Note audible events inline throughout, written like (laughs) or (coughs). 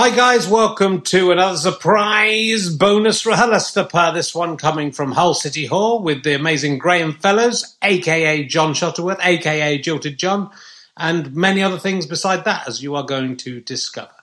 Hi guys, welcome to another surprise bonus RHLSTP. This one coming from Hull City Hall with the amazing Graham Fellows, aka John Shuttleworth, aka Jilted John, and many other things beside that, as you are going to discover.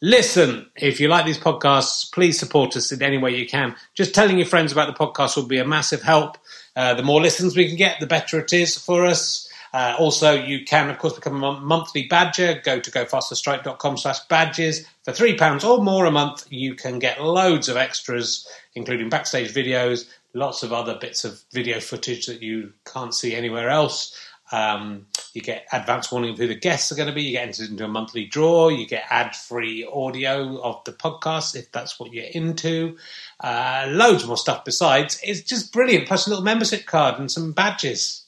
Listen, if you like these podcasts, please support us in any way you can. Just telling your friends about the podcast will be a massive help. Uh, the more listens we can get, the better it is for us. Uh, also, you can, of course, become a monthly badger. Go to gofasterstripe.com slash badges. For £3 or more a month, you can get loads of extras, including backstage videos, lots of other bits of video footage that you can't see anywhere else. Um, you get advance warning of who the guests are going to be. You get entered into a monthly draw. You get ad-free audio of the podcast if that's what you're into. Uh, loads more stuff besides. It's just brilliant. Plus a little membership card and some badges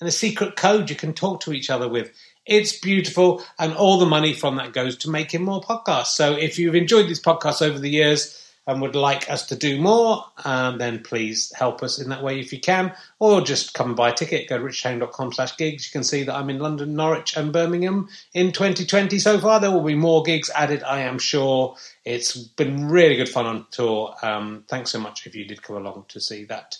and a secret code you can talk to each other with. It's beautiful, and all the money from that goes to making more podcasts. So if you've enjoyed these podcasts over the years and would like us to do more, um, then please help us in that way if you can, or just come and buy a ticket. Go to richtown.com slash gigs. You can see that I'm in London, Norwich, and Birmingham in 2020 so far. There will be more gigs added, I am sure. It's been really good fun on tour. Um, thanks so much if you did come along to see that.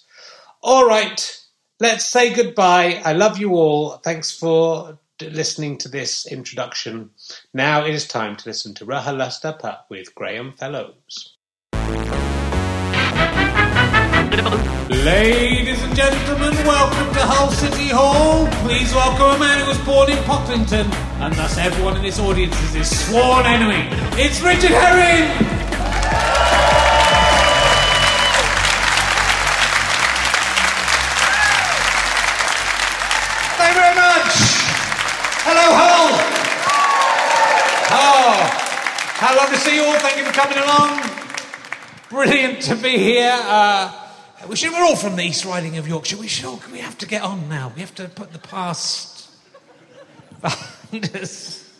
All right let's say goodbye. I love you all. Thanks for listening to this introduction. Now it is time to listen to RHLSTP with Graham Fellows. Ladies and gentlemen, welcome to Hull City Hall. Please welcome a man who was born in Pocklington, and thus everyone in this audience is his sworn enemy. It's Richard Herring! How lovely to see you all. Thank you for coming along. Brilliant to be here. Uh, we should, we're all from the East Riding of Yorkshire. We should all, we have to get on now. We have to put the past behind (laughs) us.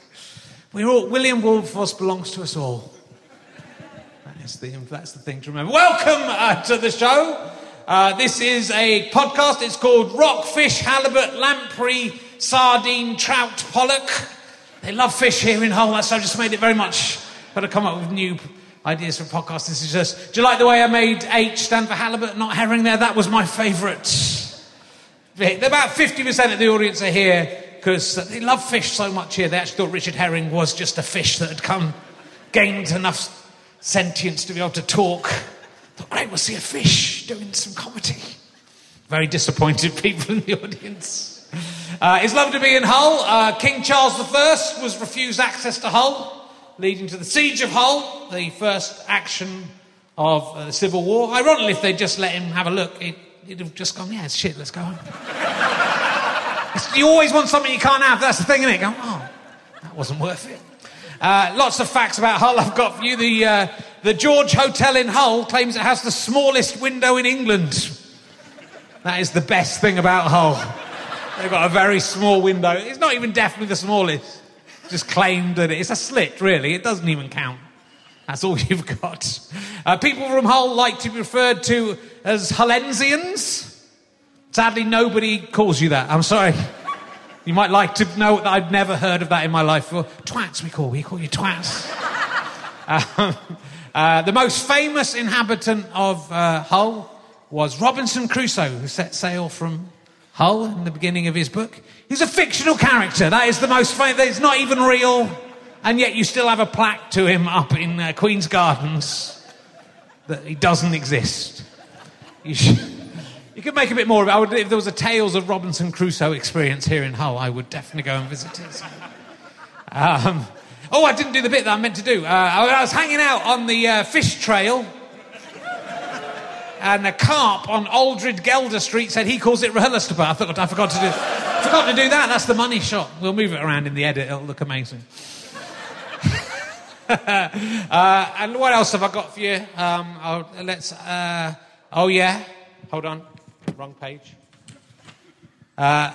We're all, William Wilberforce belongs to us all. That is the, that's the thing to remember. Welcome uh, to the show. Uh, this is a podcast. It's called Rockfish, Halibut, Lamprey, sardine, trout, pollock. They love fish here in Hull, so I just made it very much. Got to come up with new ideas for podcasts. This is just. Do you like the way I made H stand for halibut, not herring? There, that was my favourite. bit. About fifty percent of the audience are here because they love fish so much here. They actually thought Richard Herring was just a fish that had come, gained enough sentience to be able to talk. Thought, great, we'll see a fish doing some comedy. Very disappointed (laughs) people in the audience. Uh, it's lovely to be in Hull. Uh, King Charles I was refused access to Hull, leading to the siege of Hull, the first action of uh, the Civil War. Ironically, if they'd just let him have a look, it, would have just gone, yeah, it's shit, let's go (laughs) you always want something you can't have. That's the thing, isn't it? Go, oh, that wasn't worth it. Uh, lots of facts about Hull I've got for you. The, uh, the George Hotel in Hull claims it has the smallest window in England. That is the best thing about Hull. They've got a very small window. It's not even definitely the smallest. Just claimed that it's a slit, really. It doesn't even count. That's all (laughs) you've got. Uh, people from Hull like to be referred to as Hullensians. Sadly, nobody calls you that. I'm sorry. (laughs) You might like to know that I've never heard of that in my life. Well, twats, we call we call you twats. uh, (laughs) uh, the most famous inhabitant of uh, Hull was Robinson Crusoe, who set sail from Hull in the beginning of his book. He's a fictional character. That is the most famous. It's not even real, and yet you still have a plaque to him up in uh, Queen's Gardens that he doesn't exist. You, should, you could make a bit more of it. Would, if there was a Tales of Robinson Crusoe experience here in Hull, I would definitely go and visit it. Um, oh, I didn't do the bit that I meant to do. Uh, I was hanging out on the uh, fish trail and a carp on Alfred Gelder Street said he calls it RHLSTP. I forgot, I forgot to do, forgot to do that. That's the money shot. We'll move it around in the edit. It'll look amazing. (laughs) uh, and what else have I got for you? Um, oh, let's. Uh, oh yeah, hold on, wrong page. Uh,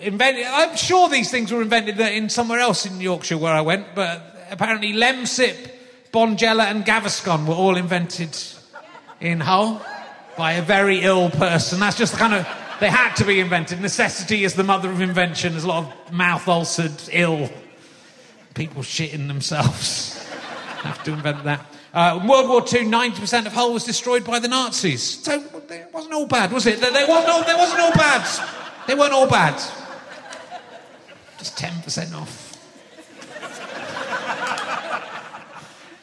invented, I'm sure these things were invented in somewhere else in Yorkshire where I went, but apparently Lemsip, Bonjela, and Gaviscon were all invented in Hull by a very ill person. That's just the kind of. They had to be invented. Necessity is the mother of invention. There's a lot of mouth ulcered, ill people shitting themselves. (laughs) have to invent that. Uh, World War II, 90% of Hull was destroyed by the Nazis. So it wasn't all bad, was it? They, wasn't all, they wasn't all bad. They weren't all bad. Just 10% off.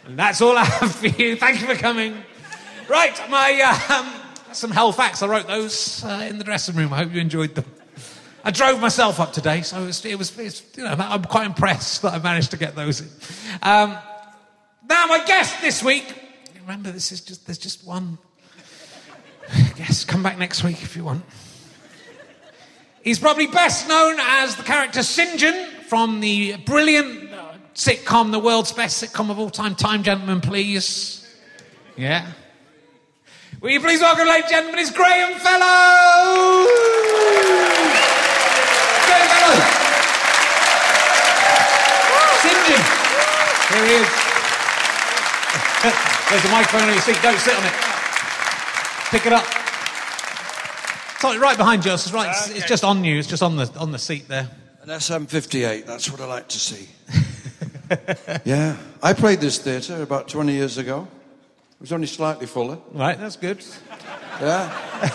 and that's all I have for you. Thank you for coming. Right, my. Um, some hell facts. I wrote those uh, in the dressing room. I hope you enjoyed them. I drove myself up today, so it was, it was, it was you know, I'm quite impressed that I managed to get those in. Um, now, my guest this week, remember, this is just, there's just one guest. Come back next week if you want. He's probably best known as the character St. John from the brilliant sitcom, the world's best sitcom of all time, Time Gentlemen, please. Yeah. Will you please welcome, ladies and gentlemen, it's Graham Fellows! Graham Fellows! Sinjin! Here he is. There's a microphone on your seat, don't sit on it. Pick it up. It's right behind you, it's, right, it's, it's just on you, it's just on the, on the seat there. An SM58, that's what I like to see. (laughs) yeah, I played this theatre about 20 years ago. It was only slightly fuller. Right, that's good. Yeah.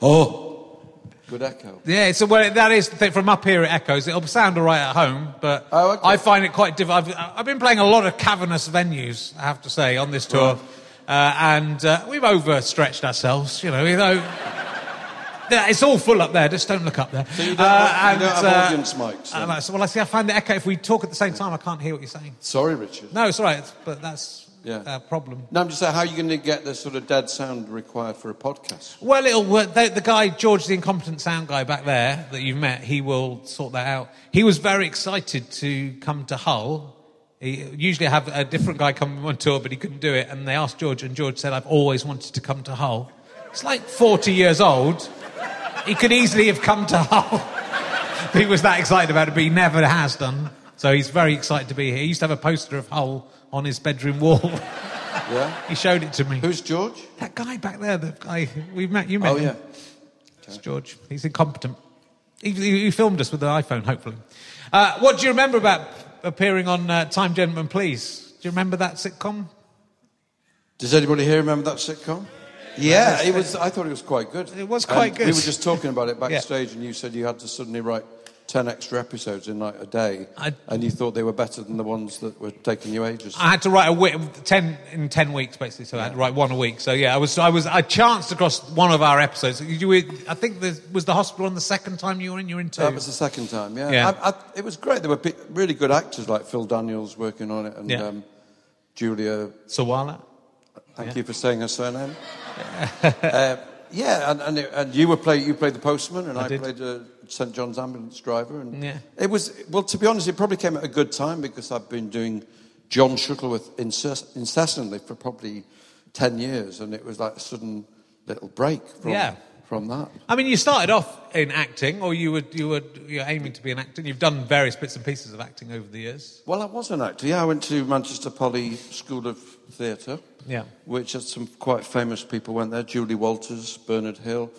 oh, (laughs) good echo. Yeah, so well, that is the thing. From up here, it echoes. It'll sound all right at home, but oh, okay. I find it quite difficult. I've, I've, been playing a lot of cavernous venues, I have to say, on this tour, right. uh, and uh, we've overstretched ourselves. You know, you know. It's all full up there. Just don't look up there. So you don't, uh, have, you don't have uh, audience mics. Uh, so, well, I see. I find the echo. If we talk at the same time, I can't hear what you're saying. Sorry, Richard. No, it's all right. But that's yeah. a problem. No, I'm just saying, how are you going to get the sort of dead sound required for a podcast? Well, it'll work. The, the, guy, George, the incompetent sound guy back there that you've met, he will sort that out. He was very excited to come to Hull. He usually have a different guy come on tour, but he couldn't do it. And they asked George, and George said, "I've always wanted to come to Hull." It's like 40 years old. He could easily have come to Hull. he was that excited about it, but he never has done. So he's very excited to be here. He used to have a poster of Hull on his bedroom wall. Yeah. he showed it to me. Who's George? That guy back there, the guy we've met. You met oh, him. yeah. It's George. He's incompetent. He, he, filmed us with the iPhone, hopefully. Uh, what do you remember about appearing on uh, Time Gentlemen Please? Do you remember that sitcom? Does anybody here remember that sitcom? Yeah, it was. I thought it was quite good. It was quite And good. We were just talking about it (laughs) Yeah. backstage, and you said you had to suddenly write ten extra episodes in like a day, I- and you thought they were better than the ones that were taking you ages. I had to write a week, ten in ten weeks basically, so I had to write one a week. So yeah, I was I was I chanced across one of our episodes. You were, I think the, was the hospital on the second time you were in. You were in two. That was the second time, yeah. Yeah. I, I, it was great. There were pe- really good actors like Phil Daniels working on it, and Yeah. um, Julia. Sawalha. Thank you for saying her surname. Uh, yeah, and, and, it- and you were play you played the postman, and I, did. played a St John's ambulance driver, and Yeah. it was well. To be honest, it probably came at a good time because I've been doing John Shuttleworth incessantly for probably ten years, and it was like a sudden little break from Yeah. from that. I mean, you started off in acting, or you were you were you're aiming to be an actor. And you've done various bits and pieces of acting over the years. Well, I was an actor. Yeah, I went to Manchester Poly School of Theatre. Yeah. Which had some quite famous people went there. Julie Walters, Bernard Hill.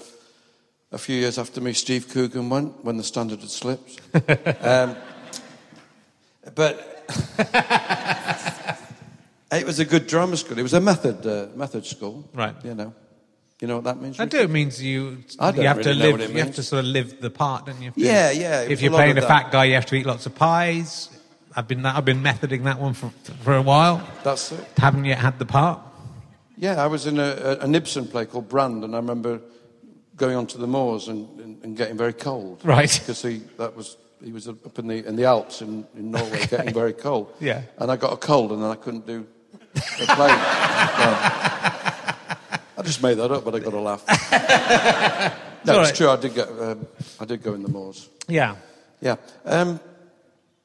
A few years after me, Steve Coogan went when the standard had slipped. (laughs) um, but (laughs) it was a good drama school. It was a method uh, method school. Right. You know. You know what that means? I do. It means you I don't you have really to know live. what it You have to sort of live the part, don't you? You Yeah, yeah, If you're playing a fat guy, you have to eat lots of pies. I've been I've been methoding that one for for a while. That's it. Haven't yet had the part. Yeah, I was in a, a, an Ibsen play called Brand, and I remember going onto the moors and, and, and getting very cold. Right. Because he that was he was up in the in the Alps in, in Norway, getting very cold. (laughs) Yeah. And I got a cold, and then I couldn't do the play. (laughs) I just made that up, but I got a laugh. (laughs) no, it's right. true. I did get um, I did go in the moors. Yeah. Yeah. Um,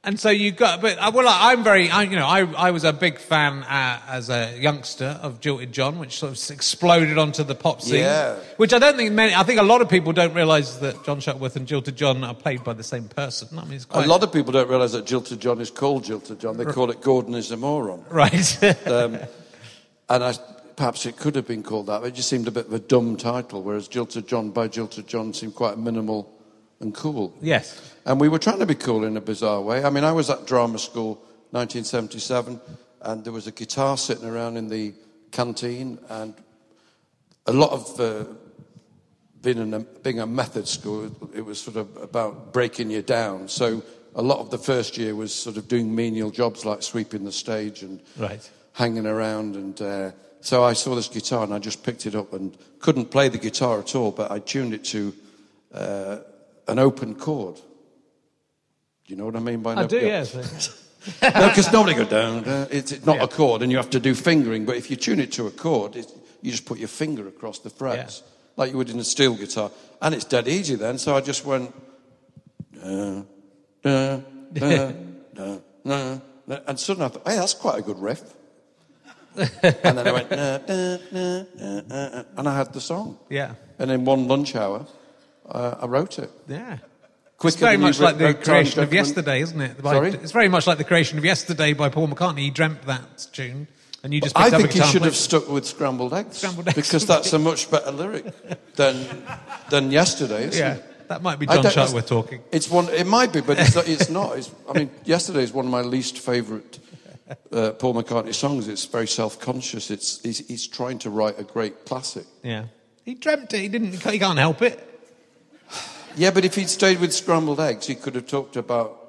And so you got, but uh, well, I'm very, I, you know, I, I was a big fan uh, as a youngster of Jilted John, which sort of exploded onto the pop scene. Yeah. Which I don't think many, I think a lot of people don't realise that John Shuttleworth and Jilted John are played by the same person. I mean, it's quite a lot of people don't realise that Jilted John is called Jilted John. They call it Gordon is a moron. right. Um, (laughs) and I, perhaps it could have been called that. But it just seemed a bit of a dumb title, whereas Jilted John by Jilted John seemed quite minimal and cool. yes. And we were trying to be cool in a bizarre way. I mean, I was at drama school 1977, and there was a guitar sitting around in the canteen, and a lot of uh, being, in a, being a method school, it was sort of about breaking you down. So a lot of the first year was sort of doing menial jobs like sweeping the stage and Right. hanging around. And uh, so I saw this guitar and I just picked it up and couldn't play the guitar at all, but I tuned it to uh, an open chord. Do you know what I mean by an I open- do, yeah. yes. (laughs) No, because nobody go down. down. It's it's not a chord, and you have to do fingering. But if you tune it to a chord, you just put your finger across the frets, like you would in a steel guitar, and it's dead easy then. So I just went, uh, da, da, (laughs) da, da, da, and suddenly I thought, hey, that's quite a good riff. (laughs) and then I went, da, and I had the song. Yeah. And in one lunch hour, uh, I wrote it. Yeah. Quicker It's very much like the creation of yesterday, isn't it? By- Sorry? It's very much like the creation of yesterday by Paul McCartney. He dreamt that tune, and you just I picked up think a he should have stuck with scrambled eggs, Scrambled eggs. because that's a much better lyric than than yesterday. Isn't Yeah, it? that might be John Shuttleworth talking. It's one. It might be, but it's, it's not. It's, I mean, yesterday is one of my least favourite uh, Paul McCartney songs. It's very self-conscious. It's he's, he's trying to write a great classic. Yeah. He dreamt it. He didn't. He can't help it. Yeah, but if he'd stayed with scrambled eggs, he could have talked about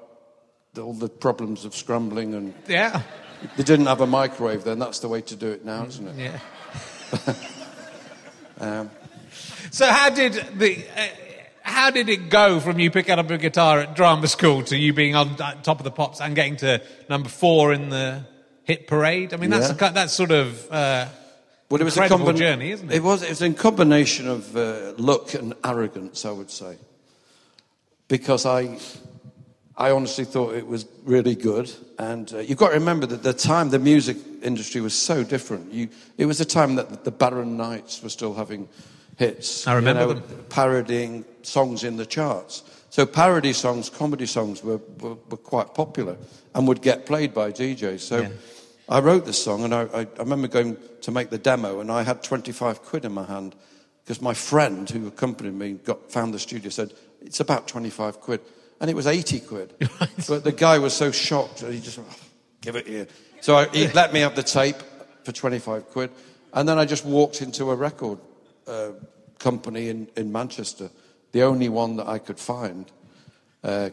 the, all the problems of scrambling, and Yeah. they didn't have a microwave then. That's the way to do it now, isn't it? Yeah. (laughs) Um, So how did the uh, how did it go from you picking up a guitar at drama school to you being on uh, top of the pops and getting to number four in the hit parade? I mean, that's Yeah. a, that's sort of uh, Well, it was a combin- journey, isn't it? It was. It was a combination of uh, luck and arrogance, I would say, because I, I honestly thought it was really good. And uh, you've got to remember that the time the music industry was so different. You, it was a time that the Barron Knights were still having hits. I remember you know, them. parodying songs in the charts. So parody songs, comedy songs were, were, were quite popular and would get played by DJs. So Yeah. I wrote this song and I, I, I remember going to make the demo and I had 25 quid in my hand because my friend who accompanied me got, found the studio said, it's about 25 quid. And it was 80 quid. (laughs) But the guy was so shocked that he just went, "Oh, give it here. So I, he let me have the tape for 25 quid. And then I just walked into a record uh, company in, in Manchester, the only one that I could find. Uh,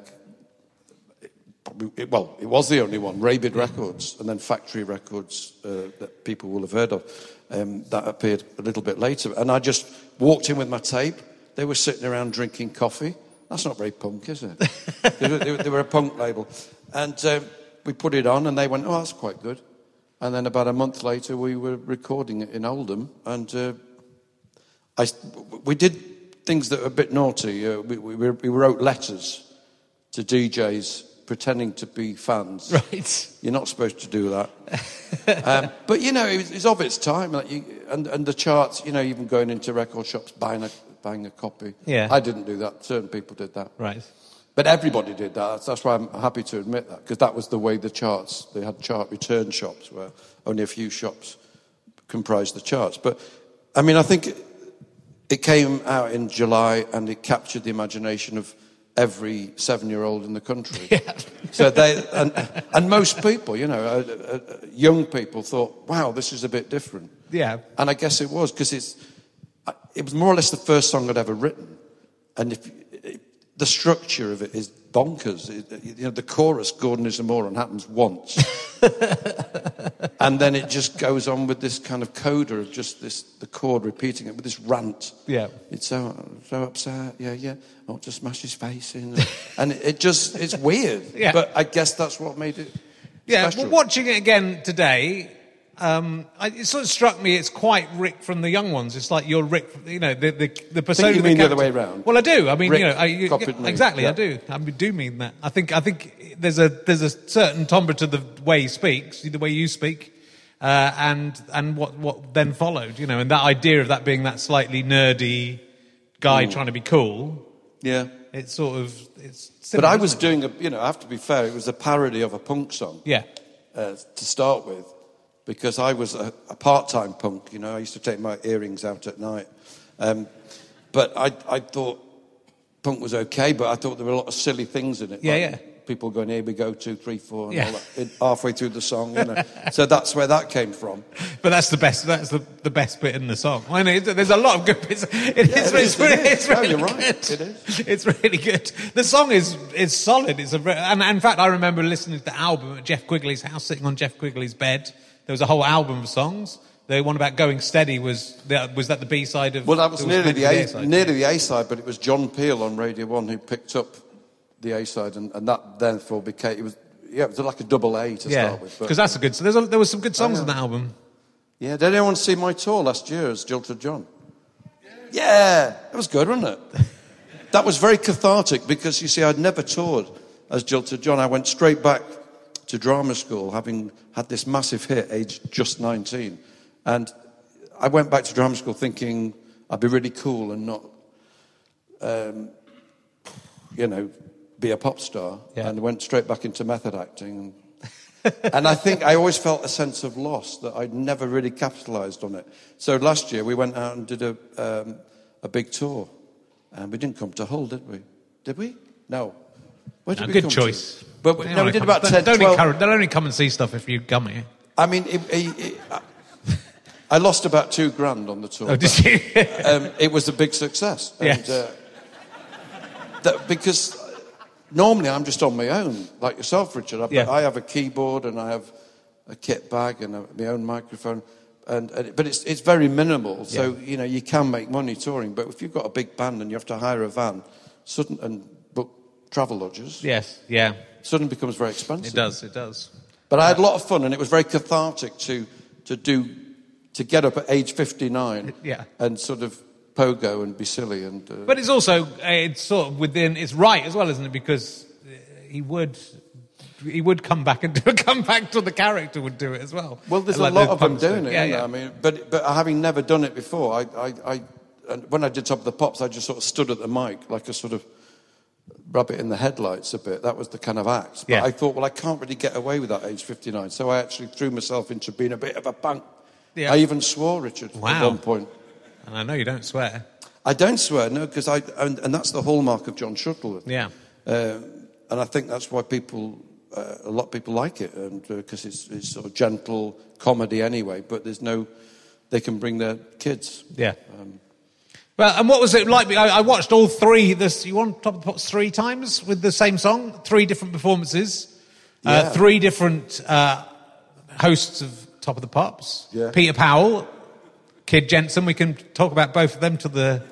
it- well, it was the only one, Rabid Records, and then Factory Records uh, that people will have heard of. Um, that appeared a little bit later. And I just walked in with my tape. They were sitting around drinking coffee. That's not very punk, is it? (laughs) they, were, they were- a punk label. And um, we put it on, and they went, oh, that's quite good. And then about a month later, we were recording it in Oldham. And uh, I, we did things that were a bit naughty. Uh, we, we, we wrote letters to DJs pretending to be fans. Right. You're not supposed to do that. (laughs) um, but you know, it's, it's of its time. Like you, and, and the charts, you know, even going into record shops, buying a, buying a copy. Yeah. I didn't do that. Certain people did that. Right. But everybody did that. That's, why I'm happy to admit that, because that was the way the charts, they had chart return shops where only a few shops comprised the charts. But, I mean, I think it, it came out in July and it captured the imagination of every seven year old in the country. Yeah. So they, and, and most people, you know, uh, uh, young people thought, wow, this is a bit different. Yeah. And I guess it was, because it's, I- it was more or less the first song I'd ever written. And if, it, the structure of it is bonkers. It, you know, the chorus, Gordon is a moron, happens once. (laughs) and then it just goes on with this kind of coda of just this, the chord repeating it with this rant. Yeah. It's so, so upset, yeah, yeah. I want to smash his face in. and it, it just, it's weird. (laughs) Yeah. But I guess that's what made it Yeah, well, watching it again today, um, I, it sort of struck me it's quite Rick from the young ones. It's like you're Rick, you know, the the, the persona. you of the mean the other way round? Well, I do. I mean, Rick you know, I, you, me. exactly, I do. I do mean that. I think I think there's a there's a certain timbre to the way he speaks, the way you speak, uh, and and what what then followed, you know, and that idea of that being that slightly nerdy guy Mm. trying to be cool. Yeah. It's sort of it's. But I was doing a, you know, I have to be fair, it was a parody of a punk song. Yeah. uh, to start with because I was a, a part-time punk. You know, I used to take my earrings out at night. Um, but I, I thought punk was okay, but I thought there were a lot of silly things in it. Yeah, like yeah. People going, here we go, two, three, four, and Yeah. all that, halfway through the song. You know. (laughs) so that's where that came from. But that's the best. That's the, the best bit in the song. I know there's a lot of good bits. It Yeah, is- it it's, is, it really, is. it's No, really you're good. right. It is. It's really good. The song is is solid. It's a and in fact, I remember listening to the album at Jeff Quigley's house, sitting on Jeff Quigley's bed. There was a whole album of songs. The one about going steady was that was that the B side of. Well, that was nearly the, A, A-side. nearly the A-side, but it was John Peel on Radio 1 who picked up the A-side, and, and that therefore became, it was, yeah, it was like a double A to Yeah, start with. because that's a good. So there's a, there was some good songs on in that album. Yeah, did anyone see my tour last year as Jilted John? Yeah, it was good, wasn't it? (laughs) that was very cathartic because you see, I'd never toured as Jilted John. I went straight back to drama school, having had this massive hit, aged just 19. And I went back to drama school thinking I'd be really cool and not, um, you know, be a pop star. Yeah. And went straight back into method acting (laughs) and I think I always felt a sense of loss that I'd never really capitalised on it. So last year we went out and did a, um, a big tour, and we didn't come to Hull, did we? Did we? No. No, good choice. To? But we, no, we did about don't- 10, Don't 12. encourage. They'll only come and see stuff if you come here. I mean, it, it, it, I- I lost about two grand on the tour. Oh, did you? um, it was a big success. And, Yes. uh, that, because normally I'm just on my own, like yourself, Richard. I, Yeah. I have a keyboard and I have a kit bag and a, my own microphone. And, and, but it's, it's very minimal, so Yeah. you know you can make money touring. But if you've got a big band and you have to hire a van, sudden and travel lodges, yes. Yeah. suddenly becomes very expensive. It does. It does. But I had a lot of fun, and it was very cathartic to to do to get up at age fifty nine, Yeah. and sort of pogo and be silly and. Uh, But it's also uh, it's sort of within it's right as well, isn't it? Because uh, he would he would come back and (laughs) do a comeback to the character would do it as well. well, there's Like a lot of them doing it. Yeah, yeah. I mean, but but having never done it before, I I, I and when I did Top of the Pops, I just sort of stood at the mic like a sort of rabbit in the headlights a bit. That was the kind of act. But Yeah. I thought, well, I can't really get away with that age 59. So I actually threw myself into being a bit of a punk. Yeah. I even swore, Richard, at one point. And I know you don't swear. I don't swear, no, because I and, and that's the hallmark of John Shuttleworth. Yeah. Uh, and I think that's why people, uh, a lot of people like it, and because it's, it's sort of gentle comedy anyway. But there's no, they can bring their kids. Yeah. Well, and what was it like? I, I watched all three. This you on top of the pops three times with the same song, three different performances, uh, three different uh, hosts of Top of the Pops. Yeah. Peter Powell, Kid Jensen. We can talk about both of them to the.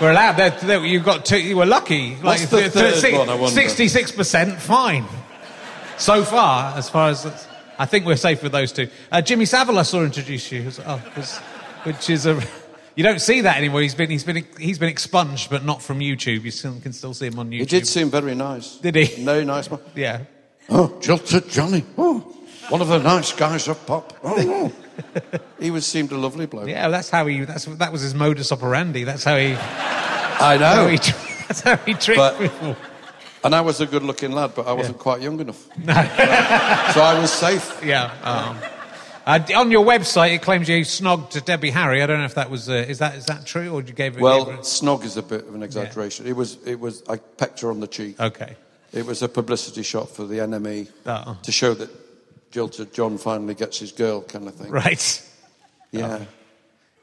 We're allowed. They're, they're, you got two. You were lucky. What's the third one, wonder? Sixty-six percent fine so far, as far as I think we're safe with those two. Uh, Jimmy Savile, I saw introduce you, as- oh, which is a. You don't see that anymore. He's been he's been he's been expunged, but not from YouTube. You still, can still see him on YouTube. He did seem very nice. Did he? No, nice one. (laughs) Yeah. Oh, jilted Johnny. Oh, one of the nice guys of pop. Oh, oh. he was seemed a lovely bloke. Yeah, that's how he. That's that was his modus operandi. That's how he. I How know. he (laughs) that's how he tricked But- people. And I was a good-looking lad, but I wasn't quite young enough. No. (laughs) so I was safe. Yeah. Um, uh, on your website, it claims you snogged to Debbie Harry. I don't know if that was uh, is that is that true or you gave it? Well, gave her- snog is a bit of an exaggeration. It was. It was. I pecked her on the cheek. okay. It was a publicity shot for the NME Oh. to show that jilted John finally gets his girl, kind of thing. Right. Yeah.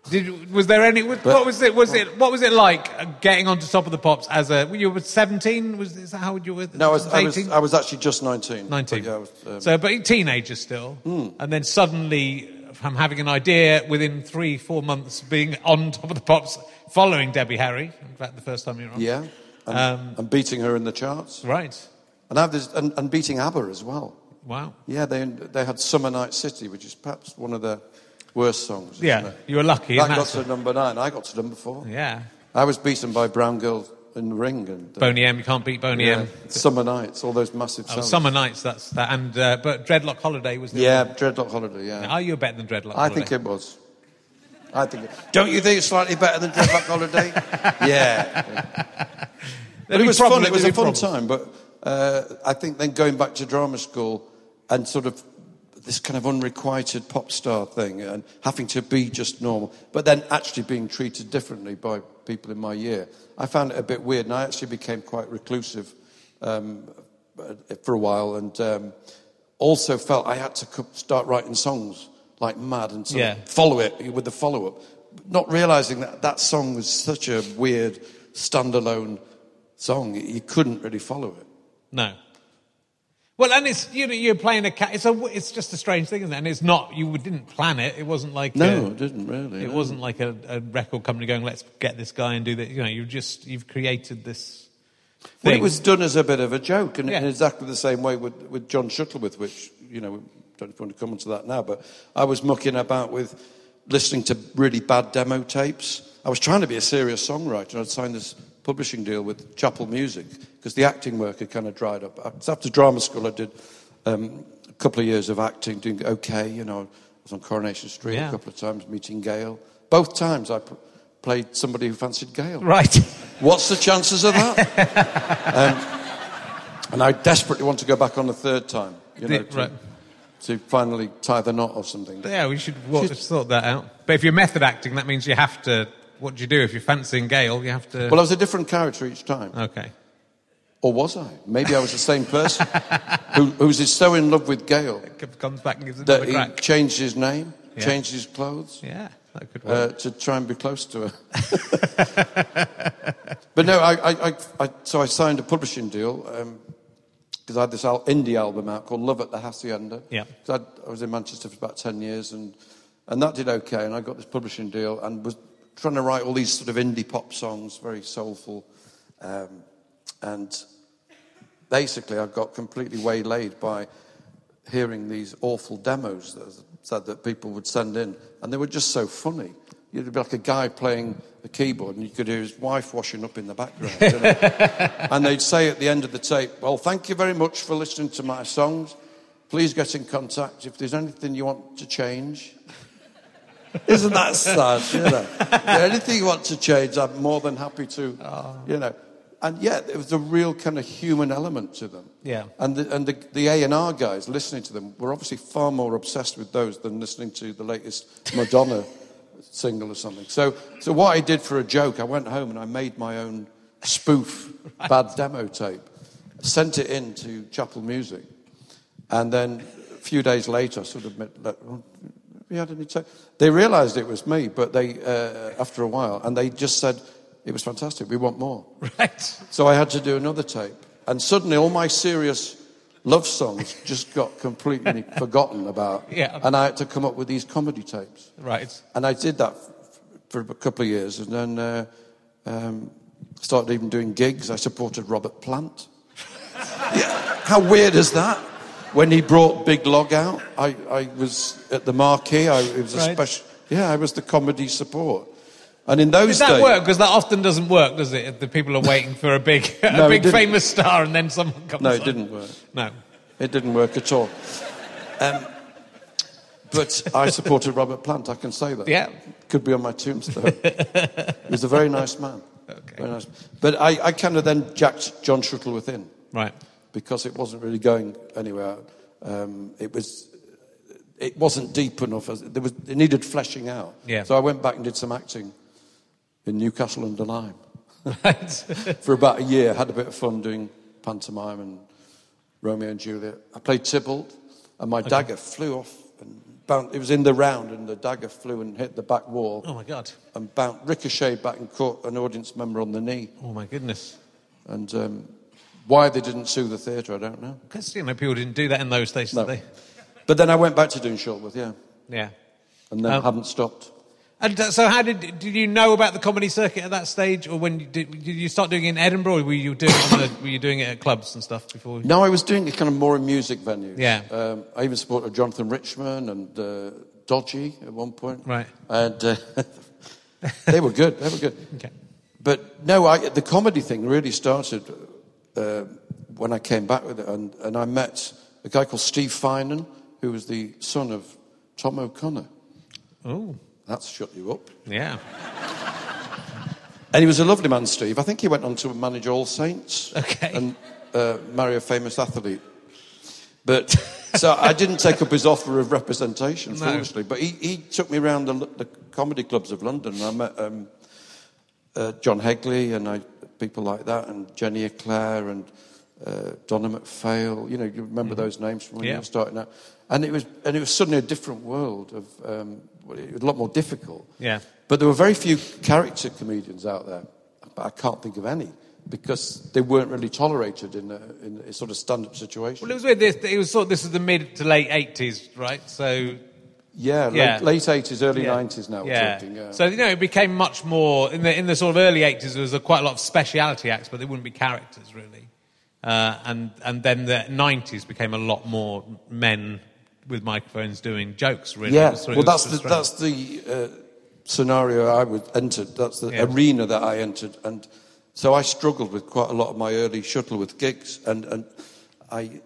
Did, was there any? What was it? Was it? What was it like getting onto top of the pops as a? You were seventeen. Was is that how old you were? No, I was, I was, 18? I was actually just 19. 19. But yeah, was, um, so, but teenager still. Hmm. And then suddenly, from having an idea within three, four months, being on top of the pops, following Debbie Harry. In fact, the first time you were on. yeah. And, Um, and beating her in the charts. Right. And, I have this, and, and beating ABBA as well. Wow. Yeah, they, they had Summer Night City, which is perhaps one of their worst songs. Yeah, you were lucky. That got to number nine. I got to number four. Yeah. I was beaten by Brown Girl in the Ring. And, uh, Boney M, you can't beat Boney yeah, M. Summer Nights, all those massive Oh, songs. Summer Nights, that's that. And uh, but Dreadlock Holiday was. The Yeah, Dreadlock Holiday, yeah. Are you better than Dreadlock? Holiday? I Holiday? think it was. I think. It, don't you think it's slightly better than Dreadlock (laughs) Holiday? yeah. But it was fun. It was a fun time. But uh, I think then going back to drama school and sort of this kind of unrequited pop star thing and having to be just normal, but then actually being treated differently by people in my year, I found it a bit weird, and I actually became quite reclusive um, for a while, and um, also felt I had to start writing songs like mad and Yeah. follow it with the follow up, not realizing that that song was such a weird standalone song. You couldn't really follow it. No. Well, and it's you know you're playing a cat. It's a it's just a strange thing, isn't it? And it's not you didn't plan it. It wasn't like No, a- it didn't really. It no. wasn't like a, a record company going, "Let's get this guy and do that." You know, you just you've created this. Well, it was done as a bit of a joke, and Yeah. in exactly the same way with, with John Shuttleworth, which, you know, don't want to come into that now, but I was mucking about with listening to really bad demo tapes. I was trying to be a serious songwriter, I'd signed this publishing deal with Chappell Music because the acting work had kind of dried up. After drama school, I did um, a couple of years of acting, doing okay, you know. I was on Coronation Street Yeah. a couple of times, meeting Gail. Both times I p- played somebody who fancied Gail. Right. (laughs) What's the chances of that? (laughs) um, and I desperately want to go back on the third time, you know, to, Right. to finally tie the knot or something. yeah, we should what, sort that out. But if you're method acting, that means you have to. What do you do if you're fancying Gail? You have to. Well, I was a different character each time. okay. Or was I? Maybe I was the same person (laughs) who, who was so in love with Gail Comes back and gives that he crack. changed his name, Yeah. changed his clothes. Yeah, that could work. uh, to try and be close to her. (laughs) but no, I, I, I, I, so I signed a publishing deal because I had this al- indie album out called Love at the Hacienda. Yeah. I was in Manchester for about 10 years and, and that did okay. And I got this publishing deal and was trying to write all these sort of indie pop songs, very soulful. Um, and basically, I got completely waylaid by hearing these awful demos that that people would send in, and they were just so funny. You'd be like a guy playing a keyboard, and you could hear his wife washing up in the background. you know. (laughs) and they'd say at the end of the tape, "Well, thank you very much for listening to my songs. Please get in contact if there's anything you want to change." Isn't that sad? You know, (laughs) If anything you want to change, I'm more than happy to. Oh. You know, and yet there was a real kind of human element to them. Yeah. And the, and the, the A&R guys listening to them were obviously far more obsessed with those than listening to the latest (laughs) Madonna single or something. So, so what I did for a joke, I went home and I made my own spoof (laughs) bad demo tape, sent it in to Chappell Music, and then a few days later, I sort of met, let, well, have had any tape? They realised it was me, but they uh, after a while, and they just said it was fantastic. We want more. (laughs) Right. So I had to do another tape, and suddenly all my serious love songs just got completely (laughs) forgotten about. Yeah. And I had to come up with these comedy tapes. Right. And I did that f- for a couple of years, and then uh, um, started even doing gigs. I supported Robert Plant. (laughs) yeah. How weird is that? When he brought Big Log out, I, I was at the marquee. I, it was a Right. special. Yeah, I was the comedy support. And in those Does that days, work? Because that often doesn't work, does it? If the people are waiting for a big, (laughs) a No, big famous star, and then someone comes. no, it on. didn't work. No. It didn't work at all. Um, but I supported Robert Plant, I can say that. Yeah. Could be on my tombstone. he was a very nice man. Okay. Very nice. But I, I kind of then jacked John Shuttleworth in Right. because it wasn't really going anywhere. Um, it was. It wasn't deep enough. As, there was, it needed fleshing out. Yeah. So I went back and did some acting in Newcastle under Lyme Right. (laughs) for about a year. Had a bit of fun doing pantomime and Romeo and Juliet. I played Tybalt, and my dagger flew off and bounced. It was in the round, and the dagger flew and hit the back wall oh my god. and bounced, ricocheted back and caught an audience member on the knee. Oh my goodness. And um, why they didn't sue the theatre, I don't know. Because you know people didn't do that in those days, No. did they? But then I went back to doing Shuttleworth, yeah, Yeah. and then Um, haven't stopped. And uh, so, how did did you know about the comedy circuit at that stage, or when you did, did you start doing it in Edinburgh, or were you doing it the, were you doing it at clubs and stuff before? No, I was doing it kind of more in music venues. Yeah. Um, I even supported Jonathan Richman and uh, Dodgy at one point. Right. And uh, (laughs) they were good. They were good. Okay. But no, I, the comedy thing really started uh, when I came back with it, and, and I met a guy called Steve Finan, who was the son of Tom O'Connor. Oh, That's shut you up. yeah. And he was a lovely man, Steve. I think he went on to manage All Saints Okay. and uh, marry a famous athlete. But so I didn't take up his offer of representation, No. foolishly. But he, he took me around the, the comedy clubs of London, and I met um, uh, John Hegley and I, people like that, and Jenny Eclair and uh, Donna McPhail. You know, you remember those names from when Yeah. you were starting out. And it was, and it was suddenly a different world of. Um, well, it was a lot more difficult. Yeah. But there were very few character comedians out there. But I can't think of any because they weren't really tolerated in a, in a sort of stand-up situation. Well, it was weird. This it was sort. Of, this is the mid to late eighties, right? So yeah, Yeah. late, late 80s, early yeah. 90s now we're Yeah. talking. Yeah. So you know, it became much more in the in the sort of early eighties. There was a, quite a lot of speciality acts, but they wouldn't be characters really. Uh, and and then the nineties became a lot more men with microphones doing jokes. Really, yeah, well, that's the, that's the uh, scenario I was entered. That's the Yeah. arena that I entered. And so I struggled with quite a lot of my early Shuttleworth gigs. And, and I,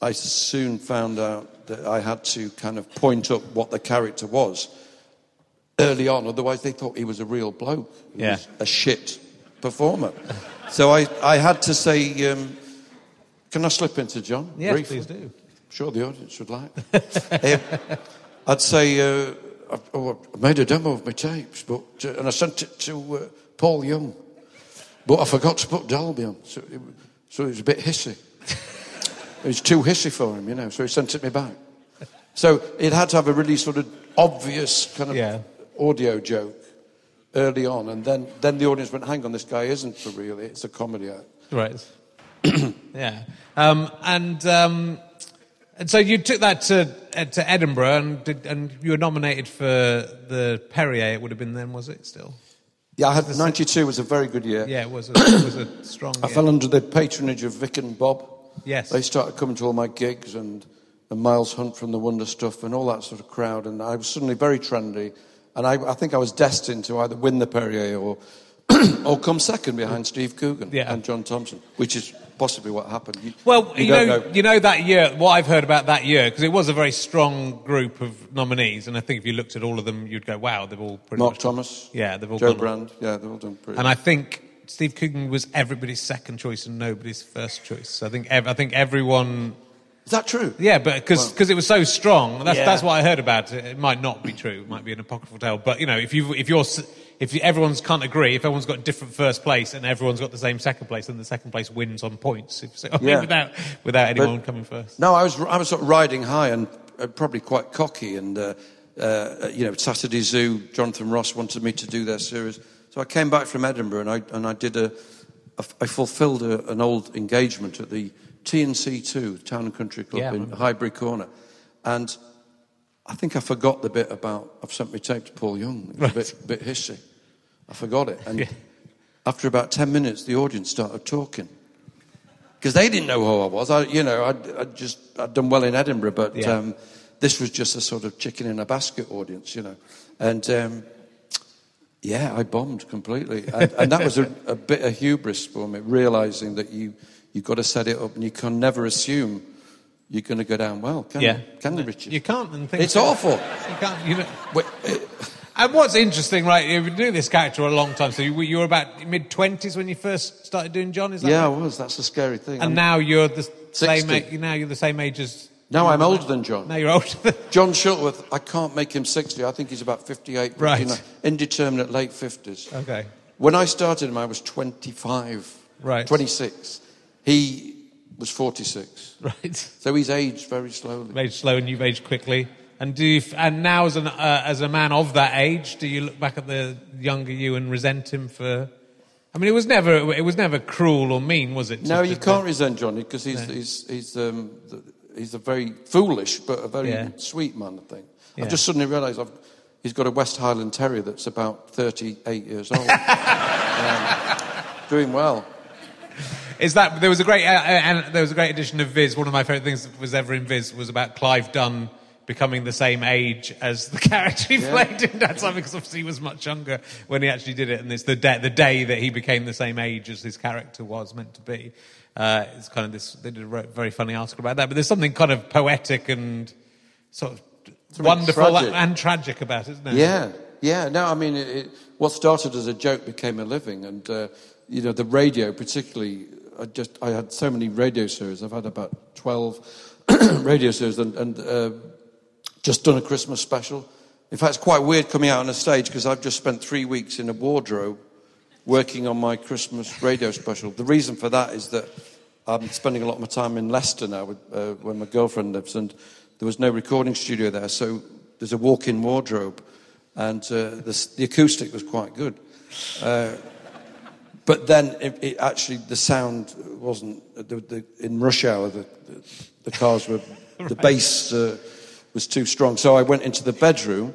I soon found out that I had to kind of point up what the character was early on. Otherwise, they thought he was a real bloke. He Yeah. was a shit performer. (laughs) so I, I had to say, um, can I slip into John? Yes, briefly? please do. Sure, the audience would like. (laughs) Um, I'd say, uh, I, oh, I made a demo of my tapes, but uh, and I sent it to uh, Paul Young, but I forgot to put Dolby on, so it, so it was a bit hissy. (laughs) it was too hissy for him, you know, so he sent it me back. So it had to have a really sort of obvious kind of Yeah. audio joke early on, and then, then the audience went, hang on, this guy isn't for real, it's a comedy act. Right. (clears throat) yeah. Um, and um, and so you took that to uh, to Edinburgh, and did, and you were nominated for the Perrier. It would have been then, was it? Still. Yeah, I had 92 was a very good year. Yeah, it was. A, it was a (coughs) strong. I year. fell under the patronage of Vic and Bob. Yes. They started coming to all my gigs and, and Miles Hunt from the Wonder Stuff and all that sort of crowd. And I was suddenly very trendy. And I, I think I was destined to either win the Perrier or, (coughs) or come second behind Steve Coogan Yeah. and John Thompson, which is possibly what happened. You, Well, you, don't know, you know that year. What I've heard about that year, because it was a very strong group of nominees, and I think if you looked at all of them, you'd go, "Wow, they've all pretty Mark much Thomas, Yeah, they've all Joe gone on. Brand, yeah, they've all done pretty. And I think Steve Coogan was everybody's second choice and nobody's first choice. I think ev- I think everyone Is that true? Yeah, but because it was so strong, that's Yeah. that's what I heard about it. It might not be true. It might be an apocryphal tale. But you know, if you if you're s- if everyone's can't agree, if everyone's got different first place and everyone's got the same second place, then the second place wins on points. (laughs) If, so, I mean, Yeah. without without anyone coming first. No, I was I was sort of riding high and uh, probably quite cocky, and uh, uh, you know, Saturday Zoo, Jonathan Ross wanted me to do their series, so I came back from Edinburgh and I and I did a, a I fulfilled a, an old engagement at the TNC Two Town and Country Club Yeah, in. Highbury Corner, and I think I forgot the bit about I've sent my tape to Paul Young, It was a bit bit hissy. I forgot it, and Yeah. after about ten minutes, the audience started talking because they didn't know who I was. I, you know, I'd, I'd just I'd done well in Edinburgh, but Yeah. um, this was just a sort of chicken in a basket audience, you know. And um, yeah, I bombed completely, and, and that was a, a bit of hubris for me, realizing that you you've got to set it up, and you can never assume you're going to go down well, can Yeah, you? Can you, Richard? You can't. And things It's awful. You can't. You know. And what's interesting, right? You've been doing this character a long time. So you, you were about mid twenties when you first started doing John. Is that yeah, I was. That's the scary thing. And I'm- now you're the same. 60. Age, now you're the same age as. now I'm older than John. Now you're older. Than, John Shuttleworth, I can't make him 60. I think he's about 58, Right. indeterminate late 50s. okay. When I started him, I was 25, Right. 26. He was 46. Right. So he's aged very slowly. aged slow and you've aged quickly. And do you, and now as an uh, as a man of that age, do you look back at the younger you and resent him for? I mean, it was never it was never cruel or mean, was it? No, you can't resent Johnny because he's, he's, he's, um, he's a very foolish but a very Yeah. sweet man, I think. Yeah. I've just suddenly realised I've, he's got a West Highland Terrier that's about 38 years old. (laughs) um, doing well. Is that there was a great uh, uh, and there was a great edition of Viz. One of my favourite things that was ever in Viz was about Clive Dunn becoming the same age as the (laughs) character he Yeah. played in Dad's Life because obviously he was much younger when he actually did it, and it's the day the day that he became the same age as his character was meant to be. Uh, it's kind of this. They did a very funny article about that, but there's something kind of poetic and sort of wonderful tragic. and tragic about it, isn't it? Yeah, yeah. No, I mean, it, it, what started as a joke became a living, and uh, you know, the radio, particularly. I just I had so many radio series. I've had about twelve (clears throat) radio series, and, and uh, just done a Christmas special. In fact, it's quite weird coming out on a stage because I've just spent three weeks in a wardrobe working on my Christmas radio special. The reason for that is that I'm spending a lot of my time in Leicester now, with, uh, where my girlfriend lives, and there was no recording studio there, so there's a walk-in wardrobe, and uh, the, the acoustic was quite good. Uh, but then it, it actually the sound wasn't the, the, in rush hour. The cars were the (laughs) bass uh, was too strong. So I went into the bedroom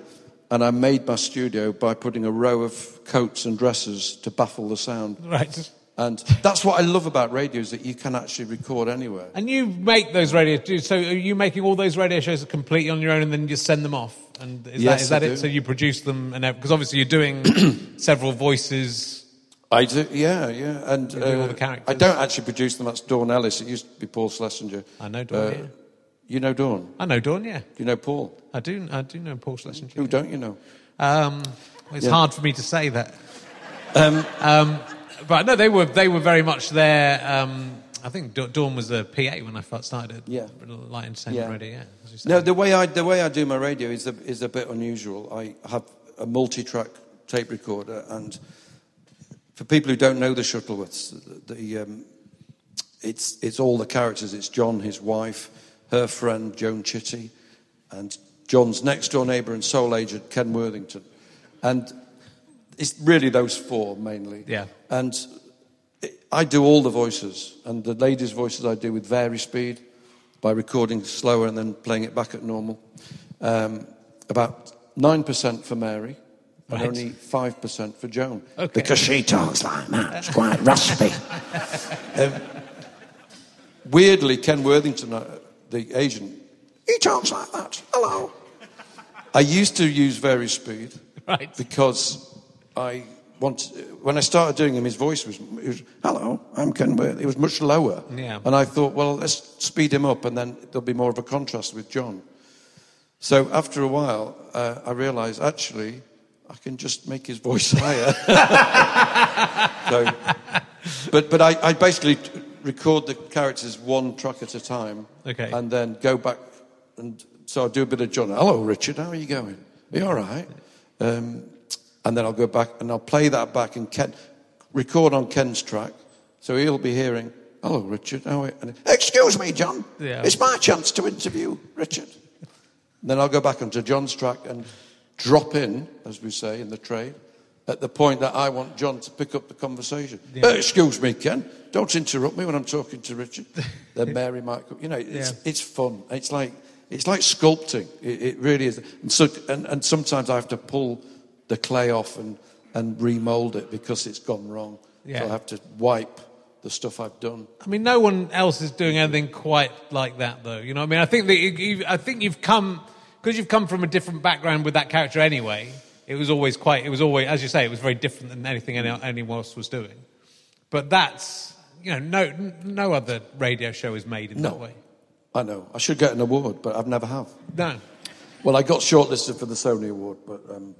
and I made my studio by putting a row of coats and dresses to baffle the sound. Right. And that's what I love about radio is that you can actually record anywhere. And you make those radio. So are you making all those radio shows completely on your own, and then you just send them off? And is that Yes, is that it? So you produce them, and because obviously you're doing (clears throat) several voices. I do, yeah, yeah. And You do all uh, the characters? I don't actually produce them. That's Dawn Ellis. It used to be Paul Schlesinger. I know Dawn, yeah. You know Dawn. I know Dawn, yeah. Do you know Paul? I do. I do know Paul Schlesinger. Who don't you know? Um, it's Yeah. hard for me to say that. (laughs) Um, but no, they were they were very much there. Um, I think Dawn was a PA when I first started. Yeah. Light Entertainment Yeah. Radio. Yeah. as you say. No, the way I the way I do my radio is a, is a bit unusual. I have a multi-track tape recorder, and for people who don't know the Shuttleworths, the, the um, it's it's all the characters. It's John, his wife, her friend Joan Chitty, and John's next door neighbour and sole agent Ken Worthington, and it's really those four mainly. Yeah. and I do all the voices, and the ladies' voices I do with vari speed by recording slower and then playing it back at normal. Um, about 9% for Mary, and Right. only 5% for Joan. Okay. Because she talks like that. It's quite raspy. (laughs) um, weirdly, Ken Worthington, uh, the agent, he talks like that. Hello. I used to use vari speed (laughs) Right. because I want when I started doing him, his voice was, it was "Hello, I'm Ken Worth." It was much lower, Yeah. and I thought, well, let's speed him up, and then there'll be more of a contrast with John. So after a while, uh, I realised actually I can just make his voice (laughs) higher. (laughs) so, but but I, I basically record the characters one track at a time. Okay. And then go back and so I'll do a bit of John. Hello, Richard. How are you going? Are you all right? Um, and then I'll go back and I'll play that back and Ken record on Ken's track, so he'll be hearing. Hello, Richard. How are you? And, Excuse me, John. Yeah. It's my chance to interview Richard. then I'll go back onto John's track and drop in, as we say in the trade, at the point that I want John to pick up the conversation. "Uh, excuse me, Ken. Don't interrupt me when I'm talking to Richard. (laughs) then Mary might come. You know, it's, Yeah. it's fun. It's like it's like sculpting. It, it really is. And, so, and, and sometimes I have to pull the clay off and, and remold it because it's gone wrong. Yeah. So I have to wipe the stuff I've done. I mean, no one else is doing anything quite like that, though. You know, what I mean, I think that you, you, I think you've come because you've come from a different background with that character anyway. It was always quite. It was always, as you say, it was very different than anything anyone else was doing. But that's you know, no no other radio show is made in No. that way. I know. I should get an award, but I've never have. No, Well, I got shortlisted for the Sony Award, but um,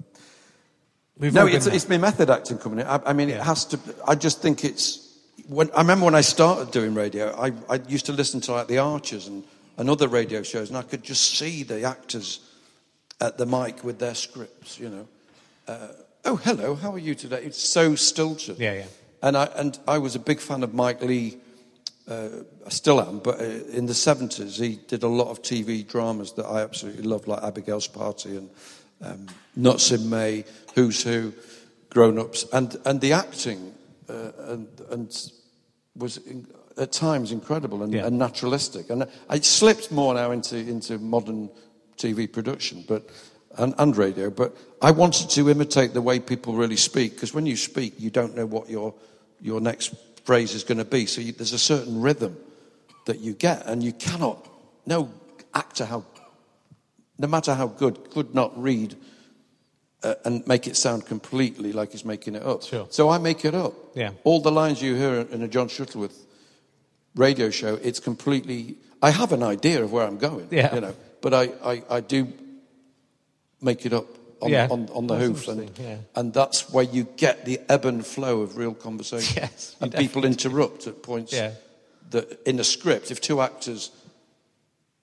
we've no, been it's, there. it's my method acting coming in. I, I mean, Yeah. it has to. I just think it's. When, I remember when I started doing radio, I, I used to listen to like the Archers and, and other radio shows, and I could just see the actors at the mic with their scripts. You know, uh, oh hello, how are you today? It's so stilted. Yeah, yeah. And I and I was a big fan of Mike Leigh. Uh, I still am, but uh, in the seventies, he did a lot of TV dramas that I absolutely loved, like Abigail's Party and um, Nuts in May, Who's Who, Grown Ups, and and the acting uh, and and was in, at times incredible and, Yeah. and naturalistic. And it slipped more now into into modern TV production, but. And, and radio, but I wanted to imitate the way people really speak because when you speak, you don't know what your your next phrase is going to be. So you, there's a certain rhythm that you get, and you cannot. No actor, how no matter how good, could not read uh, and make it sound completely like he's making it up. Sure. So I make it up. Yeah. All the lines you hear in a John Shuttleworth radio show, it's completely. I have an idea of where I'm going. Yeah. You know, but I, I, I do make it up on, Yeah. on, on the That's hoof, and, yeah. and that's where you get the ebb and flow of real conversation. (laughs) Yes, and people interrupt at points Yeah. that in a script, if two actors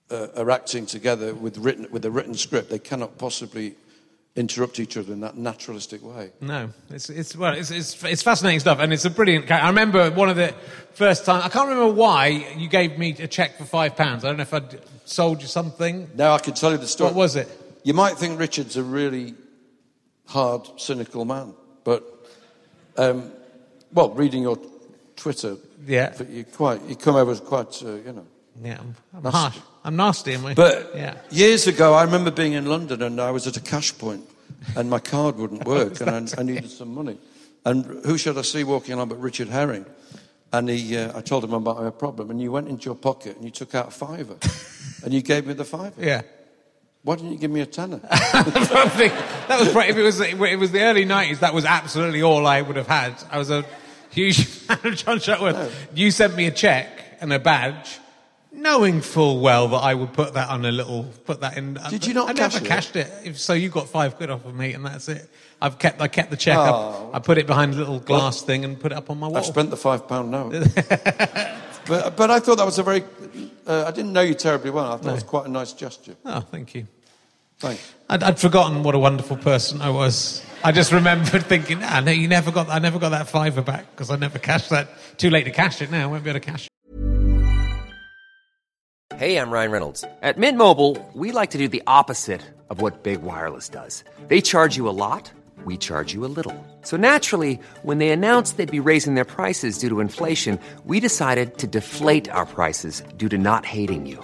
uh, are acting together with written with a written script, they cannot possibly interrupt each other in that naturalistic way. No, it's it's well, it's, it's it's fascinating stuff, and it's a brilliant. I remember one of the first time. I can't remember why you gave me a check for five pounds. I don't know if I'd sold you something. Now I can tell you the story. What was it? You might think Richard's a really hard, cynical man, but um, well, reading your Twitter, Yeah. you quite you come over as quite uh, you know. Yeah, I'm, I'm Nasty. harsh. I'm nasty, am I? But yeah, years ago, I remember being in London and I was at a cash point and my card wouldn't (laughs) work and I, I needed some money. And who should I see walking along but Richard Herring? And he, uh, I told him about my problem and you went into your pocket and you took out a fiver (laughs) and you gave me the fiver. yeah. Why didn't you give me a tenner? (laughs) That was probably, if it was if it was the early '90s. That was absolutely all I would have had. I was a huge (laughs) fan of John Shuttleworth. You sent me a check and a badge, knowing full well that I would put that on a little, put that in. Did you not I cash never it? cashed it. If so, you got five quid off of me, and that's it. I've kept, I kept the check Oh. up. I put it behind a little glass thing and put it up on my wall. I've spent the five pound note. (laughs) but, but I thought that was a very, uh, I didn't know you terribly well. I thought it was quite a nice gesture. Oh, thank you. Thanks. I'd, I'd forgotten what a wonderful person I was. I just remembered thinking, ah, no, you never got, I never got that fiver back because I never cashed that. Too late to cash it now. I won't be able to cash it. Hey, I'm Ryan Reynolds. At Mint Mobile, we like to do the opposite of what Big Wireless does. They charge you a lot, we charge you a little. So naturally, when they announced they'd be raising their prices due to inflation, we decided to deflate our prices due to not hating you.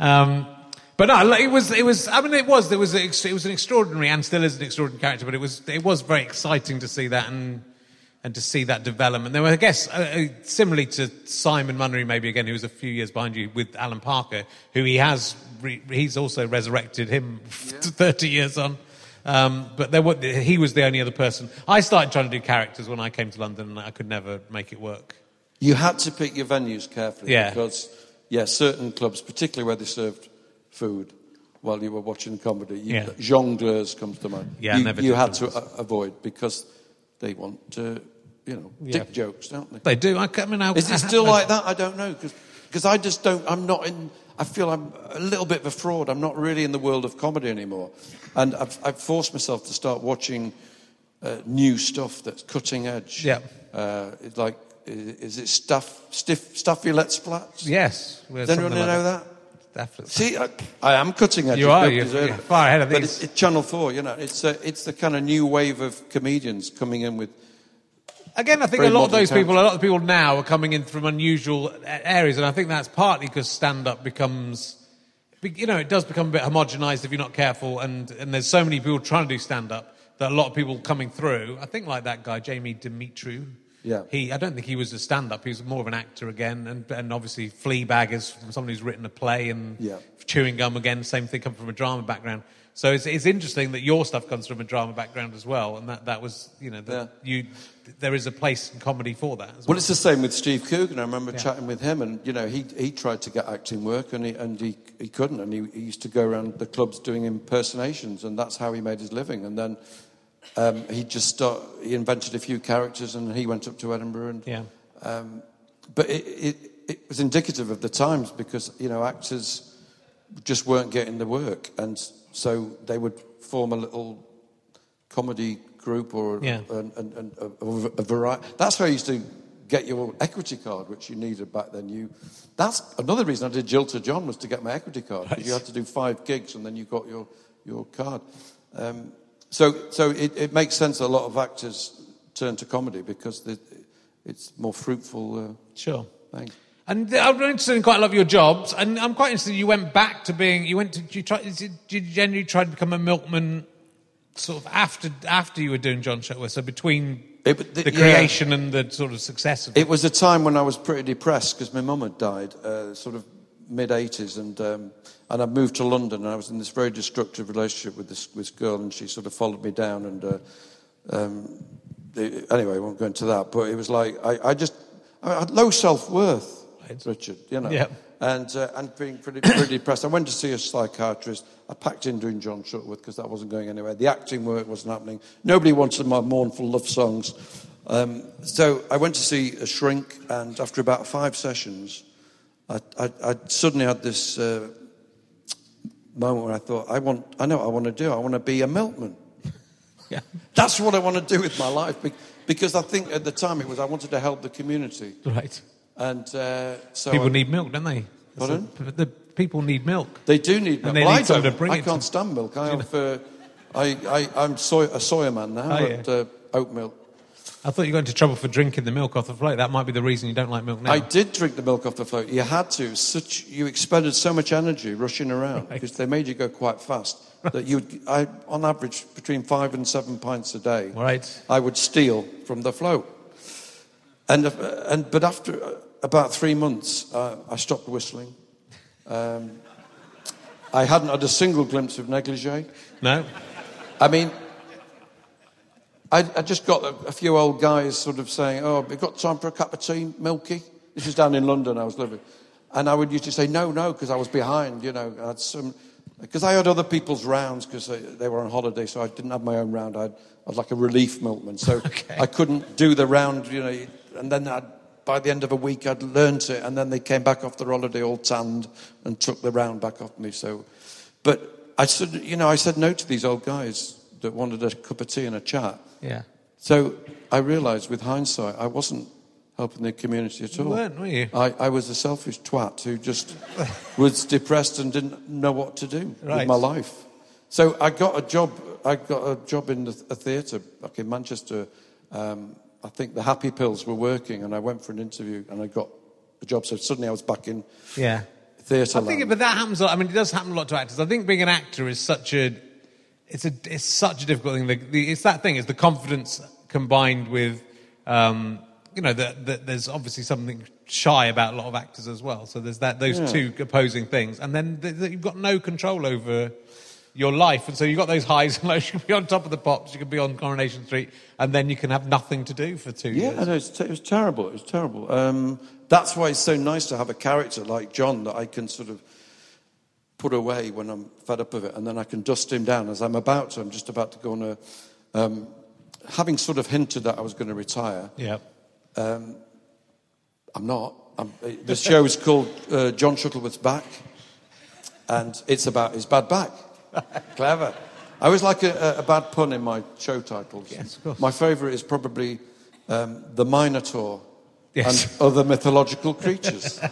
Um, but no, it was, it was, I mean, it was, there was, a, it was an extraordinary and still is an extraordinary character, but it was, it was very exciting to see that and, and to see that development. There were, I guess, uh, uh, similarly to Simon Munnery, maybe again, who was a few years behind you with Alan Parker, who he has, re, he's also resurrected him (laughs) yeah. 30 years on. Um, but there were, he was the only other person. I started trying to do characters when I came to London, and I could never make it work. You had to pick your venues carefully Yeah. because, yeah, certain clubs, particularly where they served food while you were watching comedy, you, Yeah. jongleurs comes to mind. Yeah, I you, never you had to a- avoid because they want to, you know, Yeah. dick jokes, don't they? They do. I, I mean, I, Is it still those- like that? I don't know because I just don't. I'm not in. I feel I'm a little bit of a fraud. I'm not really in the world of comedy anymore, and I've, I've forced myself to start watching uh, new stuff that's cutting edge. Yeah. Uh, like, i- is it stuff, stiff, stuffy let's splats? Yes. Does anyone something know like that? Definitely. See, I, I am cutting edge. You are, you're- you're far ahead of this. But it's, Channel Four. You know, it's uh, it's the kind of new wave of comedians coming in with. Again, I think a lot of those people, a lot of people now are coming in from unusual areas, and I think that's partly because stand-up becomes, you know, it does become a bit homogenized if you're not careful, and, and there's so many people trying to do stand-up that a lot of people coming through. I think like that guy Jamie Demetriou. Yeah. He, I don't think he was a stand-up. He was more of an actor again, and, and obviously Fleabag is someone who's written a play, and Yeah. Chewing Gum again, same thing, come from a drama background. So it's, it's interesting that your stuff comes from a drama background as well, and that, that was, you know, that you, there is a place in comedy for that. As Well, well. it's the same with Steve Coogan. I remember Yeah. chatting with him, and you know, he he tried to get acting work, and he and he, he couldn't, and he, he used to go around the clubs doing impersonations, and that's how he made his living. And then um, he just start, he invented a few characters, and he went up to Edinburgh, and Yeah. um, but it, it it was indicative of the times because you know actors just weren't getting the work, and so they would form a little comedy group or Yeah. an, an, an, a, a variety. That's how you used to get your equity card, which you needed back then. You, that's another reason I did Jilted John was to get my equity card because you had to do five gigs and then you got your your card. Um, so so it, it makes sense. that A lot of actors turn to comedy because the, it's more fruitful. Uh, Sure. thing. And I'm interested in quite a lot of your jobs, and I'm quite interested. You went back to being. You went to. You try, did you generally try to become a milkman, sort of after after you were doing John Shuttleworth? So between It- the- the yeah. creation and the sort of success of it. It was a time when I was pretty depressed because my mum had died, uh, sort of mid 80s, and um, and I moved to London. And I was in this very destructive relationship with this, this girl, and she sort of followed me down. And uh, um, the, anyway, I won't go into that. But it was like I, I just I had low self worth, Richard. You know. Yeah. And, uh, and being pretty, pretty (coughs) depressed. I went to see a psychiatrist. I packed in doing John Shuttleworth because that wasn't going anywhere. The acting work wasn't happening. Nobody wanted my mournful love songs. Um, so I went to see a shrink, and after about five sessions, I, I, I suddenly had this uh, moment where I thought, I, want, I know what I want to do. I want to be a milkman. (laughs) Yeah. That's what I want to do with my life. Because I think at the time it was I wanted to help the community. Right. And uh, so People I- need milk, don't they? Pardon? The people need milk. They do need milk. Well, need I don't. to bring I can't stand milk. I have, uh, I, I, I'm soy, a soya man now, Oh, yeah. uh, oat milk. I thought you got into trouble for drinking the milk off the float. That might be the reason you don't like milk now. I did drink the milk off the float. You had to. Such you expended so much energy rushing around Right. because they made you go quite fast. That you, I, on average, between five and seven pints a day. Right. I would steal from the float. And, uh, and but after uh, about three months, uh, I stopped whistling. Um, I hadn't had a single glimpse of negligee. No. I mean, I, I just got a, a few old guys sort of saying, "Oh, we've got time for a cup of tea, Milky." This is down in London. I was living, and I would usually say, "No, no," because I was behind. You know, I had some because I had other people's rounds because they, they were on holiday, so I didn't have my own round. I had, I was like a relief milkman, so (laughs) I couldn't do the round. You know, and then I'd, by the end of a week I'd learnt it, and then they came back off the holiday all tanned and took the round back off me. So, but I said, you know, I said no to these old guys that wanted a cup of tea and a chat. Yeah. So I realised with hindsight, I wasn't helping the community at all. You weren't, were you? I, I was a selfish twat who just (laughs) was depressed and didn't know what to do Right. with my life. So I got a job. I got a job in the, a theatre back in Manchester. Um, I think the Happy Pills were working, and I went for an interview, and I got a job. So suddenly I was back in Yeah. theatre. I think, land. but that happens. a lot. I mean, it does happen a lot to actors. I think being an actor is such a, it's a, it's such a difficult thing. The, the, it's that thing. It's the confidence combined with, um, you know, that that there's obviously something shy about a lot of actors as well. So there's that those Yeah. two opposing things, and then th- th- you've got no control over your life, and so you've got those highs and lows. You can be on top of the pops, you can be on Coronation Street, and then you can have nothing to do for two Yeah, years. I know, it's te- it was terrible. It was terrible. Um, that's why it's so nice to have a character like John that I can sort of put away when I'm fed up of it, and then I can dust him down as I'm about to. I'm just about to go on a. Um, having sort of hinted that I was going to retire, Yeah. I'm not. I'm, the show is called uh, John Shuttleworth's Back, and it's about his bad back. (laughs) Clever. I always like a, a bad pun in my show titles. Yes, of course. My favourite is probably um, the Minotaur Yes. and other mythological creatures. (laughs)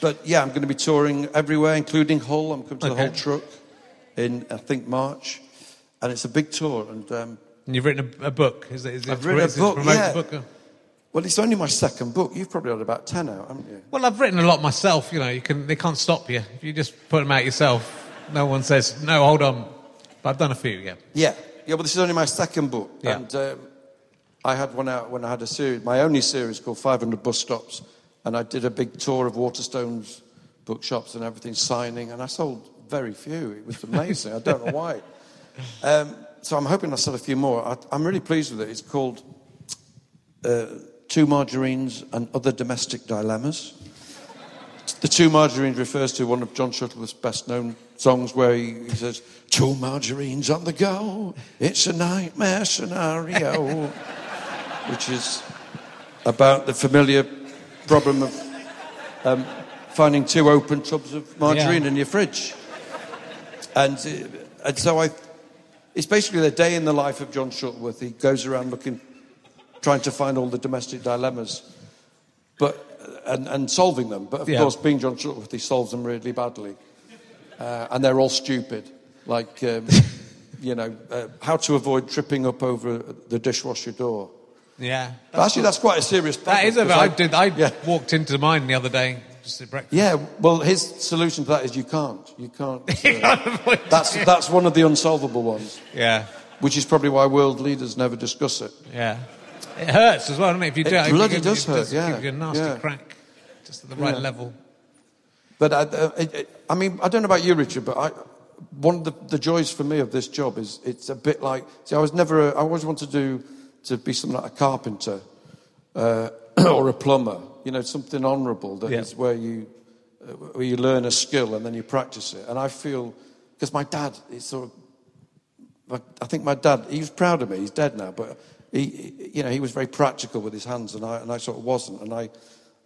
but yeah, I'm going to be touring everywhere, including Hull. I'm coming to the Hull Truck in, I think, March. And it's a big tour. And um, And you've written a, a book. Is it? Is it I've written a is it to book, yeah. book? well, it's only my second book. You've probably had about 10 out, haven't you? Well, I've written a lot myself. You know, you can they can't stop you if you just put them out yourself. No one says no. Hold on, but I've done a few. Yeah. Yeah, yeah. But this is only my second book, Yeah. and um, I had one out when I had a series, my only series called 500 Bus Stops, and I did a big tour of Waterstones bookshops and everything, signing, and I sold very few. It was amazing. I don't know why. (laughs) Um, so I'm hoping I sell a few more. I, I'm really pleased with it. It's called uh, Two Margarines and Other Domestic Dilemmas. The Two Margarines refers to one of John Shuttleworth's best known songs where he, he says, Two margarines on the go, it's a nightmare scenario, (laughs) which is about the familiar problem of um, finding two open tubs of margarine Yeah. in your fridge. And, uh, and so I, it's basically the day in the life of John Shuttleworth. He goes around looking, trying to find all the domestic dilemmas, but and, and solving them. But of Yeah. course, being John Shuttleworth, he solves them really badly, uh, and they're all stupid. Like, um, (laughs) you know, uh, how to avoid tripping up over the dishwasher door. Yeah. But actually, that's quite a serious problem. That is a. 'cause I did. I yeah. walked into mine the other day just at breakfast. Yeah, well, his solution to that is you can't. You can't. (laughs) uh, that's, that's one of the unsolvable ones, Yeah. which is probably why world leaders never discuss it. Yeah. It hurts as well, doesn't it? If you do it, bloody it, does it hurt, yeah, Give you a nasty yeah. crack, just at the right Yeah. level. But I, uh, it, it, I mean, I don't know about you, Richard, but I, one of the, the joys for me of this job is it's a bit like. See, I was never. A, I always wanted to do to be something like a carpenter uh, (clears throat) or a plumber. You know, something honourable that is Yeah. where you uh, where you learn a skill and then you practice it. And I feel because my dad is sort of. I think my dad. He was proud of me. He's dead now, but he, he- you know, he was very practical with his hands, and I and I sort of wasn't. And I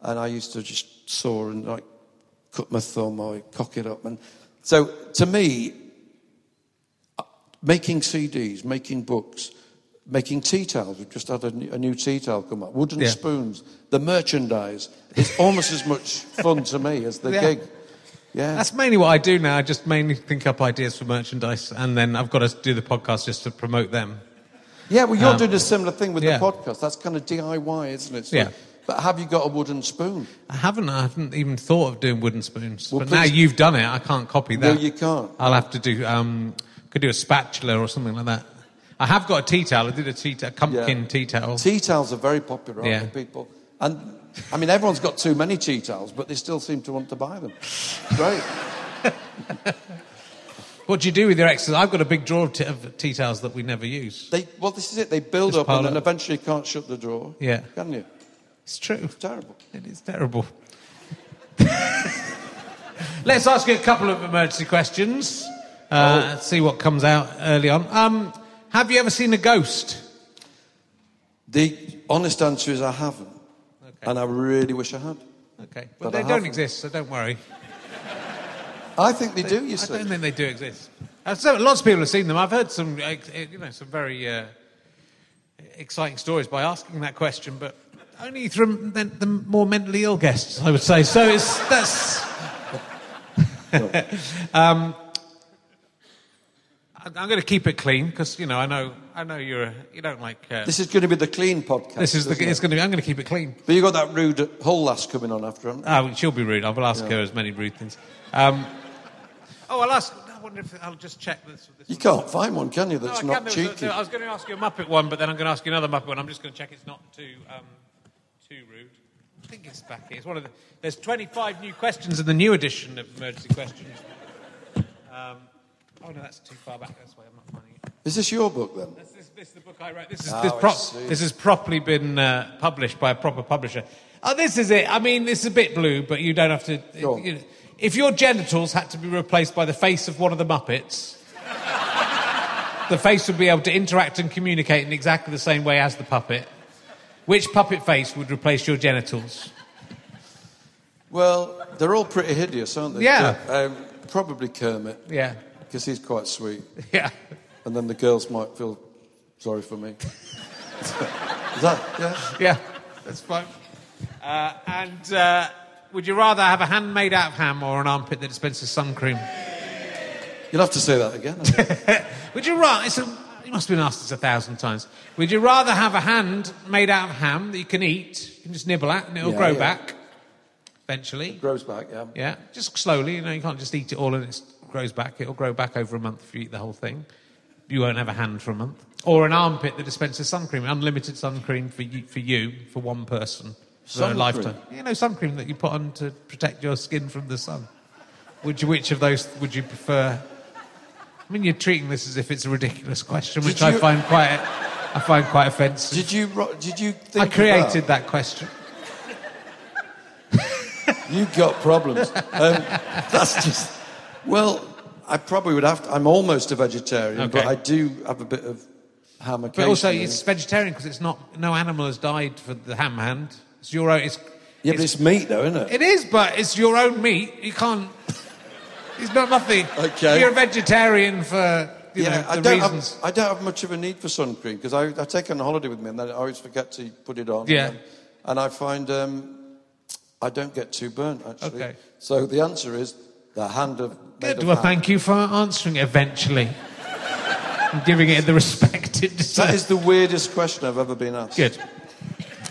and I used to just saw and like cut my thumb or cock it up. And so to me, uh, making CDs, making books, making tea towels, we've just had a new, a new tea towel come up, wooden Yeah. spoons, the merchandise is almost as much fun to me as the Yeah. gig. Yeah. That's mainly what I do now. I just mainly think up ideas for merchandise, and then I've got to do the podcast just to promote them. yeah, well, you're Um, doing a similar thing with yeah. the podcast. That's kind of DIY, isn't it? So- Yeah. But have you got a wooden spoon? I haven't. I haven't even thought of doing wooden spoons. Well, but now you've done it. I can't copy that. No, you can't. I'll have to do. Um, could do a spatula or something like that. I have got a tea towel. I did a tea towel, Pumpkin Yeah. tea towel. Tea towels are very popular, aren't Yeah. they, people? And I mean, everyone's got too many tea towels, but they still seem to want to buy them. Great. (laughs) What do you do with your extras? I've got a big drawer of, t- of tea towels that we never use. They, well, this is it. They build Just up and then up. eventually you can't shut the drawer. Yeah. Can you? It's true. It's terrible. It is terrible. (laughs) Let's ask you a couple of emergency questions. Uh, See what comes out early on. Um, have you ever seen a ghost? The honest answer is I haven't. And I really wish I had. Okay. But But they I don't haven't. exist, so don't worry. I think they do, you I see. don't think they do exist. Uh, so, lots of people have seen them. I've heard some, uh, you know, some very uh, exciting stories by asking that question, but only from the, the more mentally ill guests, I would say. So it's that's. (laughs) (laughs) um, I- I'm going to keep it clean because you know I know I know you're a, you don't like. Uh, This is going to be the clean podcast. this is the, isn't it's it? going to be. I'm going to keep it clean. But you got that rude Hull lass coming on after him. Oh, she'll be rude. I will ask her as many rude things. Um, oh, I'll ask. I wonder if I'll just check this. this You one. can't find one, can you? That's No, I not can. There was cheeky. a- I was going to ask you a Muppet one, but then I'm going to ask you another Muppet one. I'm just going to check it's not too um, too rude. I think it's back here. It's one of the. There's 25 new questions in the new edition of Emergency Questions. Um, oh no, that's too far back. That's why I'm not finding it. Is this your book then? This, this, this is the book I wrote. This is Oh, this, I prop, see. this has properly been uh, published by a proper publisher. Oh, this is it. I mean, this is a bit blue, but you don't have to. You know, if your genitals had to be replaced by the face of one of the Muppets, (laughs) the face would be able to interact and communicate in exactly the same way as the puppet. Which puppet face would replace your genitals? Well, they're all pretty hideous, aren't they? Yeah. Um, probably Kermit, Yeah, because he's quite sweet. (laughs) yeah. And then the girls might feel sorry for me. (laughs) is that, yeah? Yeah, that's fine. Uh, and uh, would you rather have a hand made out of ham or an armpit that dispenses sun cream? You'll have to say that again. (laughs) Would you rather? It's a, you must have been asked this a thousand times. Would you rather have a hand made out of ham that you can eat, you can just nibble at, and it'll Yeah, grow yeah. back eventually? Grows back, yeah. Yeah, just slowly. You know, you can't just eat it all and it grows back. It'll grow back over a month if you eat the whole thing. You won't have a hand for a month. Or an armpit that dispenses sun cream, unlimited sun cream for you, for you, for one person, for Sun a lifetime. You know, sun cream that you put on to protect your skin from the sun. Would you, which of those would you prefer? I mean, you're treating this as if it's a ridiculous question, which I find quite, I find quite offensive. Did you, did you think I created that question. You've got problems. Um, (laughs) that's just. Well, I probably would have to. I'm almost a vegetarian, but I do have a bit of ham But also, it's vegetarian because it's not. No animal has died for the ham hand. It's your own. It's, yeah, but it's meat, though, isn't it? it is, but it's your own meat. You can't. It's not nothing. Okay. You're a vegetarian for you know I the don't, reasons. have, I don't have much of a need for sun cream because I, I take it on holiday with me and then I always forget to put it on. Yeah. And, and I find um, I don't get too burnt, actually. Okay. So the answer is the hand of. Good. Well, thank you for answering eventually. and giving it the respect it deserves. (laughs) That is the weirdest question I've ever been asked. Good.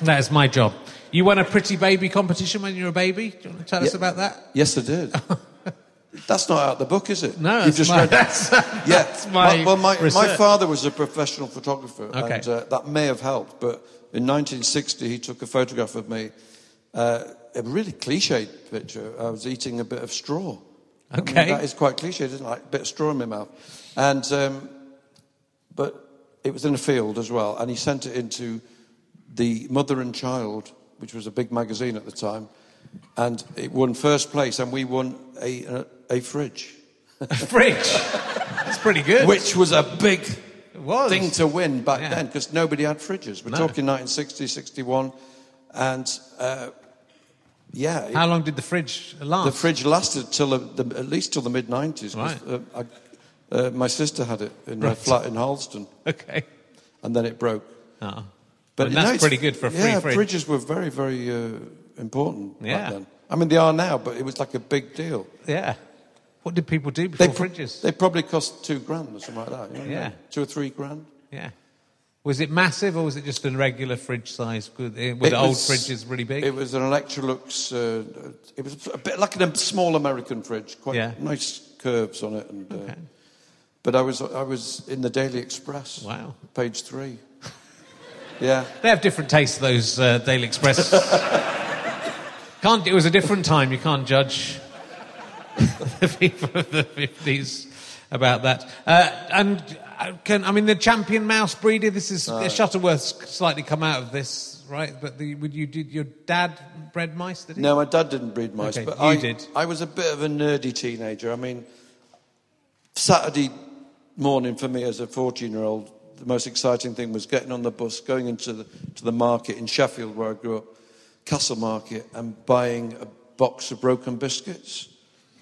That is my job. You won a pretty baby competition when you were a baby. Do you want to tell us about that? Yes, I did. (laughs) That's not out the book, is it? No, You've just my- read (laughs) that's- Yeah. that's my well, my, my father was a professional photographer, Okay. and uh, that may have helped. But in 1960, he took a photograph of me, uh, a really cliched picture. I was eating a bit of straw. I mean, Okay. that is quite cliched, isn't it? Like a bit of straw in my mouth. And, um, but it was in a field as well, and he sent it into the Mother and Child, which was a big magazine at the time, and it won first place, and we won a, a, a fridge, Fridge. That's pretty good. which was a big thing to win back Yeah. then because nobody had fridges. We're No. talking 1960, 61, and uh, yeah, How long did the fridge last? the fridge lasted till the, the, at least till the mid 90s. Right. Uh, I, uh, my sister had it in her flat in Halston, (laughs) Okay. and then it broke. Oh. But that's it's- pretty good for a free yeah, fridge. fridges were very, very uh, important Yeah. back then. I mean, they are now, but it was like a big deal. Yeah. What did people do before They, pro- fridges? they probably cost two grand or something like that. you know? Yeah. Two or three grand. Yeah. Was it massive or was it just a regular fridge size? Were the It old was- fridges really big? It was an Electrolux. Uh, it was a bit like a small American fridge, quite Yeah. nice curves on it. And, uh, Okay. But I was I was in the Daily Express. Wow. Page three. (laughs) yeah. They have different tastes, those uh, Daily Express. (laughs) can't, it was a different time. You can't judge (laughs) the people of the 50s about that. Uh, and can, I mean, the champion mouse breeder, this is Shuttleworth's slightly come out of this, right? But the, would you, did your dad bred mice, did he? No, my dad didn't breed mice, Okay, but you I did. I was a bit of a nerdy teenager. I mean, Saturday morning for me as a 14 year old the most exciting thing was getting on the bus, going into the, to the market in Sheffield, where I grew up, Castle Market, and buying a box of broken biscuits,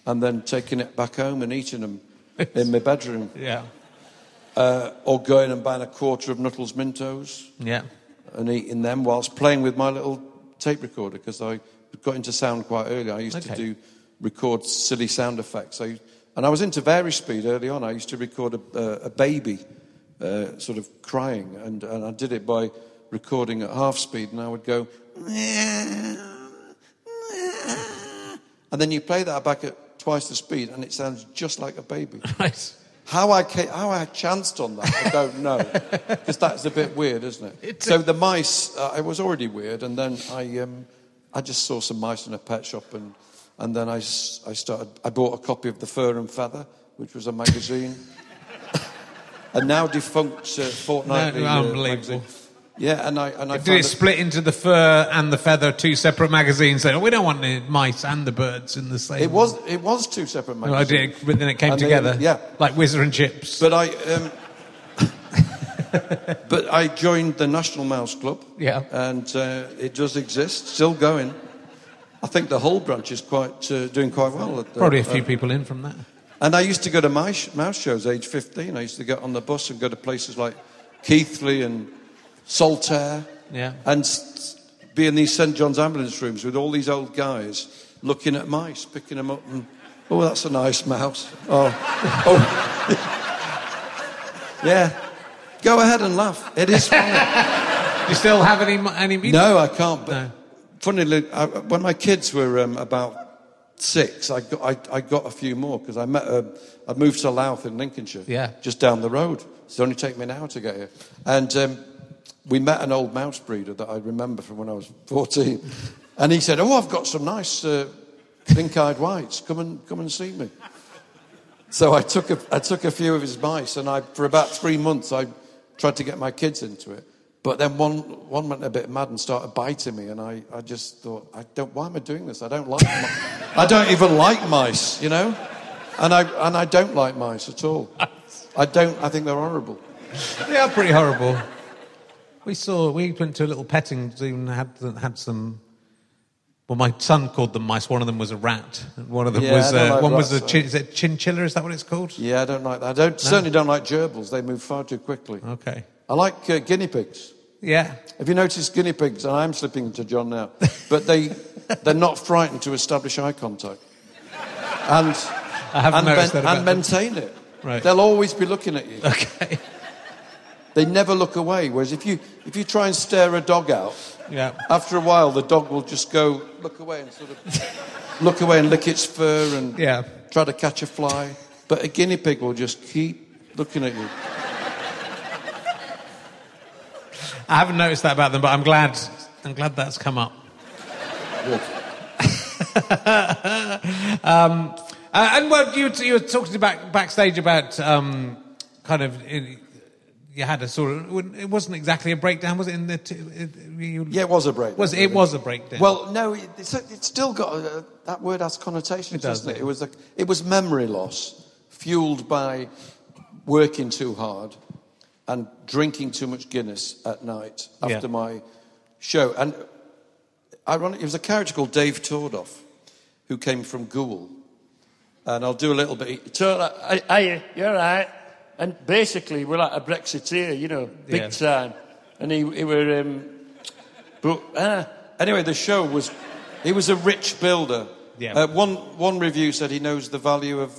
and then taking it back home and eating them (laughs) in my bedroom. Yeah. Uh, or going and buying a quarter of Nuttall's Mintos Yeah. and eating them whilst playing with my little tape recorder because I got into sound quite early. I used Okay. to do record silly sound effects. I, and I was into vari-speed early on. I used to record a, a, a baby uh, sort of crying, and, and I did it by recording at half speed, and I would go. And then you play that back at twice the speed, and it sounds just like a baby. (laughs) Right. How I ca- how I chanced on that, I don't know, (laughs) because that's a bit weird, isn't it? It's so the mice, uh, it was already weird, and then I um, I just saw some mice in a pet shop, and and then I, I started. I bought a copy of the Fur and Feather, which was a magazine, (laughs) a now defunct uh, fortnightly No, uh, unbelievable. magazine. Yeah, and I and I Did it split into the fur and the feather, two separate magazines? So we don't want the mice and the birds in the same. it was it was two separate Well, I magazines. did, but then it came And they- together. yeah. Like Whizzer and Chips. But I, um, (laughs) but I joined the National Mouse Club. Yeah. And uh, it does exist, still going. I think the whole branch is quite uh, doing quite well. At the, Probably a few uh, people in from that. And I used to go to mouse, mouse shows, age 15. I used to get on the bus and go to places like Keighley and Saltaire. Yeah. And be in these St John's ambulance rooms with all these old guys looking at mice, picking them up and, oh, that's a nice mouse. Oh, (laughs) oh. (laughs) yeah. Go ahead and laugh. It is funny. (laughs) Do you still have any? any no, I can't. But No. funnily, I, when my kids were um, about six, I got, I, I got a few more because I met. Uh, I moved to Louth in Lincolnshire. Yeah. Just down the road. It's only take me an hour to get here. And um, we met an old mouse breeder that I remember from when I was 14. And he said, "Oh, I've got some nice uh, pink-eyed whites. Come and come and see me." So I took a, I took a few of his mice, and I, for about three months, I tried to get my kids into it. But then one, one went a bit mad and started biting me, and I, I just thought, I don't, why am I doing this? I don't like, mi- I don't even like mice, you know, and I, and I don't like mice at all. I don't. I think they're horrible. They are pretty horrible. We saw. We went to a little petting zoo and had had some. Well, my son called them mice. One of them was a rat. One of them Yeah, was uh, like one was a chin, is it chinchilla? Is that what it's called? Yeah, I don't like that. I don't, certainly don't like gerbils. They move far too quickly. Okay. I like uh, guinea pigs. Yeah. Have you noticed guinea pigs? And I'm slipping into John now, but they (laughs) they're not frightened to establish eye contact, and I haven't and, noticed that about and maintain it. Right. They'll always be looking at you. Okay. They never look away. Whereas if you if you try and stare a dog out, Yeah. after a while the dog will just go look away and sort of (laughs) look away and lick its fur and Yeah. try to catch a fly. But a guinea pig will just keep looking at you. I haven't noticed that about them, but I'm glad. I'm glad that's come up. (laughs) Um, uh, and well, you, you were talking about backstage about um, kind of you had a sort of it wasn't exactly a breakdown, was it? In the t- it, you, Yeah, it was a break. was it was a breakdown? Well, no, it- it's, it's still got a, that word has connotations, It does, doesn't it? It was a, it was memory loss fueled by working too hard and drinking too much Guinness at night Yeah. after my show. And ironic, it was a character called Dave Tordoff who came from Goole. And I'll do a little bit. So, like, aye, you're right. And basically, we're like a Brexiteer, you know, big Yeah. time. And he, he were, um, But uh, anyway, the show was. He was a rich builder. Yeah. Uh, one one review said he knows the value of.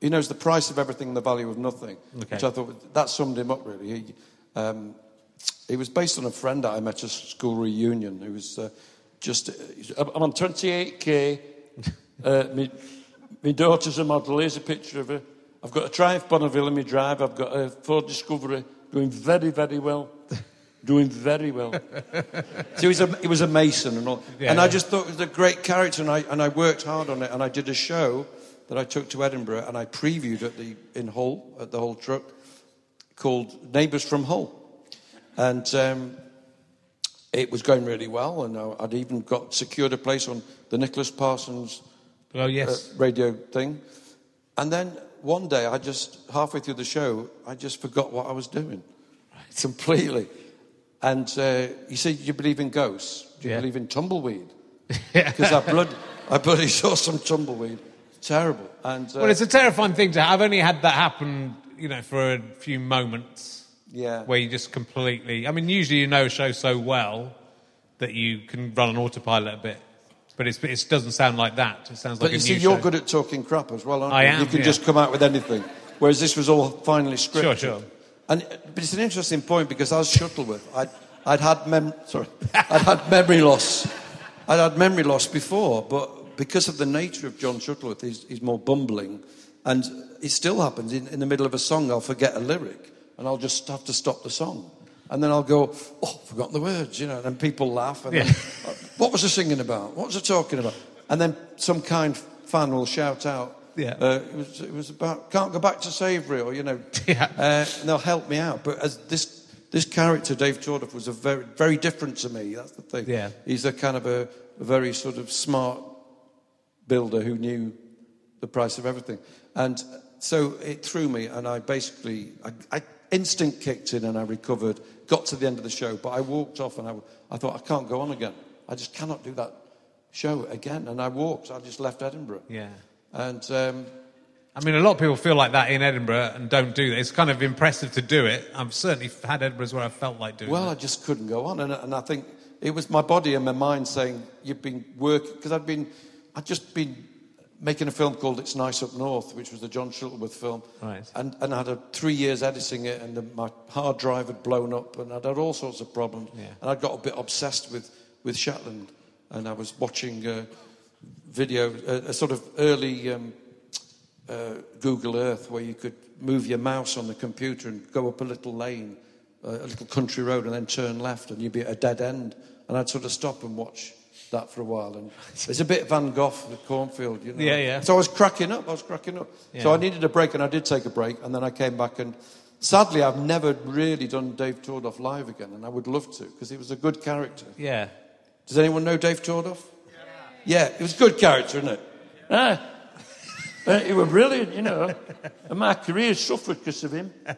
He knows the price of everything, and the value of nothing. Okay. Which I thought that summed him up really. He, um, he was based on a friend that I met at a school reunion who was uh, just. I'm I'm on 28k. (laughs) uh, my, my daughter's a model. Here's a picture of her. I've got a Triumph Bonneville in my drive. I've got a Ford Discovery doing very, very well. doing very well. (laughs) So he was a, he was a mason and all. Yeah, and I just thought it was a great character, and I, and I worked hard on it. And I did a show that I took to Edinburgh, and I previewed at the in Hull at the Hull Truck called Neighbours from Hull, and um, it was going really well. And I- I'd even got secured a place on the Nicholas Parsons oh uh, yes, radio thing. And then one day, I just halfway through the show, I just forgot what I was doing. completely. And uh, you said you believe in ghosts. Do you Yeah. believe in tumbleweed? (laughs) Because I blood, I bloody saw some tumbleweed. Terrible. And uh, Well, it's a terrifying thing to. have. I've only had that happen, you know, for a few moments yeah. where you just completely. I mean, usually you know a show so well that you can run on autopilot a bit, but it's, it doesn't sound like that. It sounds But like But you see, you're show. good at talking crap as well, aren't I you? am, You can yeah. just come out with anything. Whereas this was all finely scripted. Sure, sure. And, but it's an interesting point because as Shuttleworth, I'd, I'd, had mem- sorry, I'd had memory loss. I'd had memory loss before, but because of the nature of John Shuttleworth, he's, he's more bumbling. And it still happens. In, in the middle of a song, I'll forget a lyric and I'll just have to stop the song. And then I'll go, oh, I've forgotten the words, you know, and people laugh. And then, what was I singing about? What was I talking about? And then some kind fan will shout out, Yeah. uh, it, was, it was about, can't go back to Savoury, or, you know, (laughs) Yeah. uh, and they'll help me out. But as this, this character, Dave Tordoff, was a very, very different to me. That's the thing. Yeah. He's a kind of a, a very sort of smart builder who knew the price of everything. And so it threw me, and I basically, I, I instinct kicked in and I recovered, got to the end of the show, but I walked off and I, I thought, I can't go on again. I just cannot do that show again. And I walked, I just left Edinburgh. Yeah. And um, I mean, a lot of people feel like that in Edinburgh and don't do that. It's kind of impressive to do it. I've certainly had Edinburghs where I felt like doing Well, I just couldn't go on, and, and I think it was my body and my mind saying, "You've been working," because I'd been, I'd just been making a film called "It's Nice Up North," which was the John Shuttleworth film, Right. And and I had a, three years editing it, and the, my hard drive had blown up, and I'd had all sorts of problems, Yeah. and I got a bit obsessed with with Shetland, and I was watching uh, video, a, a sort of early. Um, uh, Google Earth where you could move your mouse on the computer and go up a little lane, uh, a little country road, and then turn left, and you'd be at a dead end. And I'd sort of stop and watch that for a while. And (laughs) it's a bit Van Gogh, the cornfield, you know. Yeah, yeah. So I was cracking up. I was cracking up. So I needed a break, and I did take a break, and then I came back and. Sadly, I've never really done Dave Tordoff live again, and I would love to because he was a good character. Yeah. Does anyone know Dave Tordoff? Yeah, he was a good character, isn't it? Ah, uh, he was brilliant, you know. And my career suffered because of him. (laughs)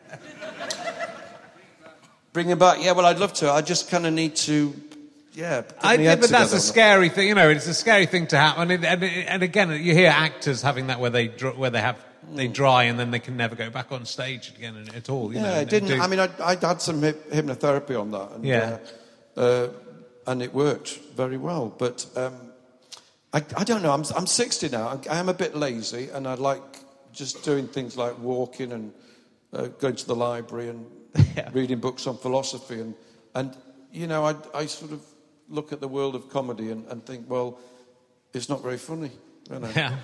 Bring him back. Yeah, well, I'd love to. I just kind of need to, yeah. I my think, head but that's a scary thing. You know, it's a scary thing to happen. And, and, and again, you hear actors having that where they where they have they dry and then they can never go back on stage again at all. You Yeah, know, I didn't. do- I mean, I, I had some hypnotherapy on that, and, Yeah. uh, uh, and it worked very well. But um, I, I don't know. I'm, I'm 60 now. I'm, I am a bit lazy, and I like just doing things like walking and uh, going to the library and (laughs) Yeah. reading books on philosophy. And, and you know, I, I sort of look at the world of comedy and, and think, well, it's not very funny. You know? yeah.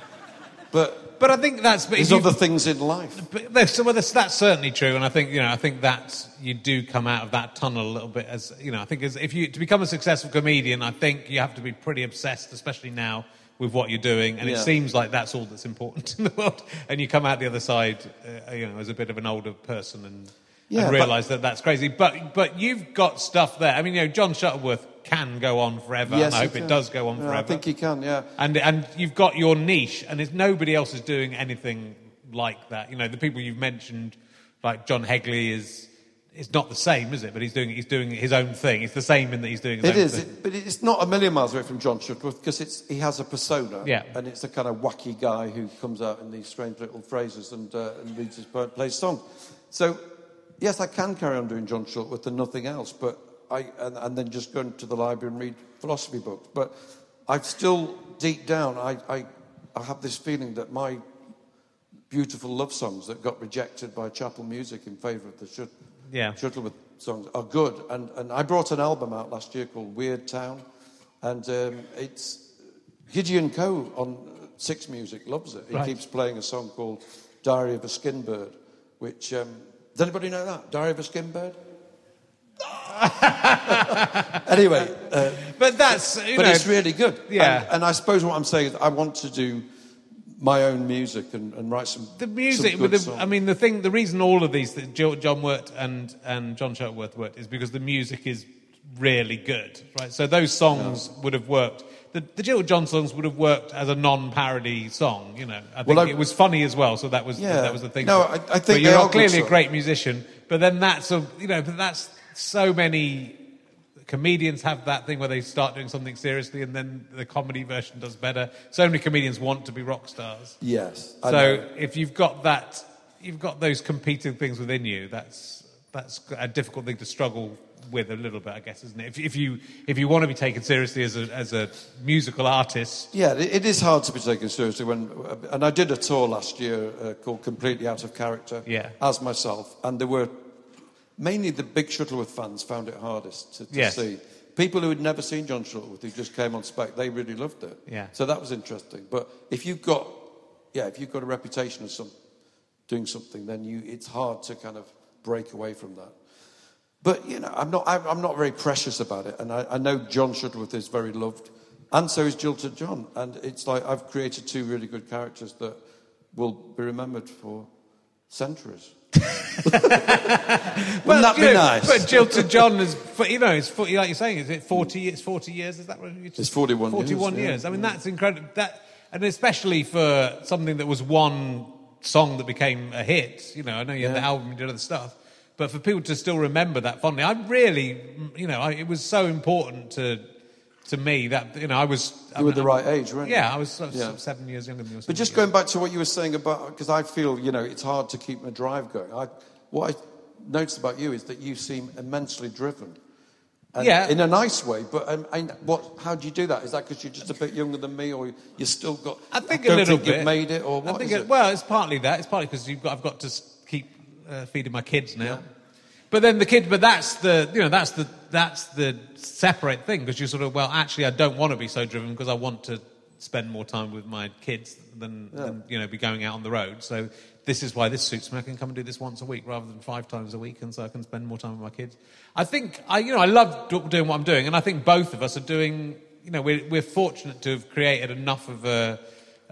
But But I think that's. But there's you- other things in life. But that's, well, that's, that's certainly true, and I think you know. I think that you do come out of that tunnel a little bit as you know. I think as, if you to become a successful comedian, I think you have to be pretty obsessed, especially now with what you're doing. And it seems like that's all that's important (laughs) in the world. And you come out the other side, uh, you know, as a bit of an older person and, Yeah, and realise that that's crazy. But but you've got stuff there. I mean, you know, John Shuttleworth can go on forever, Yes, and I hope it does go on Yeah, forever. I think he can. Yeah. And and you've got your niche, and if nobody else is doing anything like that, you know, the people you've mentioned, like John Hegley, is is not the same, is it? But he's doing he's doing his own thing. It's the same in that he's doing his It own is, thing. it, but it's not a million miles away from John Shuttleworth because it's, he has a persona. Yeah. And it's a kind of wacky guy who comes out in these strange little phrases and, uh, and reads his plays songs. So, yes, I can carry on doing John Shuttleworth and nothing else, but I, and, and then just go into the library and read philosophy books. But I've still, deep down, I, I, I have this feeling that my beautiful love songs that got rejected by Chappell Music in favour of the Shut- Yeah. Shuttleworth songs are good. And, and I brought an album out last year called Weird Town, and um, it's Gideon Coe on Six Music loves it. He Right. keeps playing a song called Diary of a Skin Bird, which um, does anybody know that? Diary of a Skin Bird. (laughs) anyway, uh, But that's but know, it's really good. Yeah. And, and I suppose what I'm saying is I want to do my own music and, and write some the music. Some the, I mean, the thing, the reason all of these, that John Wirt and and John Shuttleworth worked, is because the music is really good, right? So those songs would have worked. The, the Jilted John songs would have worked as a non-parody song, you know. I think Well, I- it was funny as well, so that was Yeah. that was the thing. No, I- I think but you're clearly a great musician. But then that's a, you know, but that's so many comedians have that thing where they start doing something seriously and then the comedy version does better. So many comedians want to be rock stars. Yes. I So know. if you've got that, you've got those competing things within you. That's that's a difficult thing to struggle with a little bit, I guess, isn't it? If, if you if you want to be taken seriously as a as a musical artist, Yeah, it is hard to be taken seriously when, and I did a tour last year uh, called Completely Out of Character, Yeah. as myself, and there were mainly the big Shuttleworth fans found it hardest to, to Yes. see. People who had never seen John Shuttleworth, who just came on spec, they really loved it. Yeah. So that was interesting. But if you've got, yeah, if you've got a reputation of some doing something, then you it's hard to kind of break away from that. But you know, I'm not. I'm not very precious about it, and I, I know John Shuttleworth is very loved, and so is Jilted John. And it's like I've created two really good characters that will be remembered for centuries. (laughs) Wouldn't that be you know, nice? But Jilted John is, you know, it's 40, like you're saying, is it 40, it's 40 years? Is that right? It's 41 years, 41 yeah. years. I mean, mm. that's incredible. That, and especially for something that was one song that became a hit. You know, I know you had the album, you did other stuff. But for people to still remember that fondly, I really, you know, I, it was so important to to me that, you know, I was... I You were mean, the right age, weren't you? Yeah, I was sort of Yeah. seven years younger than you. But just something. going back to what you were saying about, because I feel, you know, it's hard to keep my drive going. I, what I noticed about you is that you seem immensely driven. And Yeah. In a nice way, but um, I, what, how do you do that? Is that because you're just a bit younger than me, or you still got? I think a little think bit. You've made it, or what I it, it? Well, it's partly that. It's partly because you've got. I've got to uh, feeding my kids now. But then the kid. But that's the. You know, that's the. That's the separate thing because you sort of. Well, actually, I don't want to be so driven because I want to spend more time with my kids than, than you know be going out on the road. So this is why this suits me. I can come and do this once a week rather than five times a week, and so I can spend more time with my kids. I think I. You know, I love do- doing what I'm doing, and I think both of us are doing. You know, we're we're fortunate to have created enough of a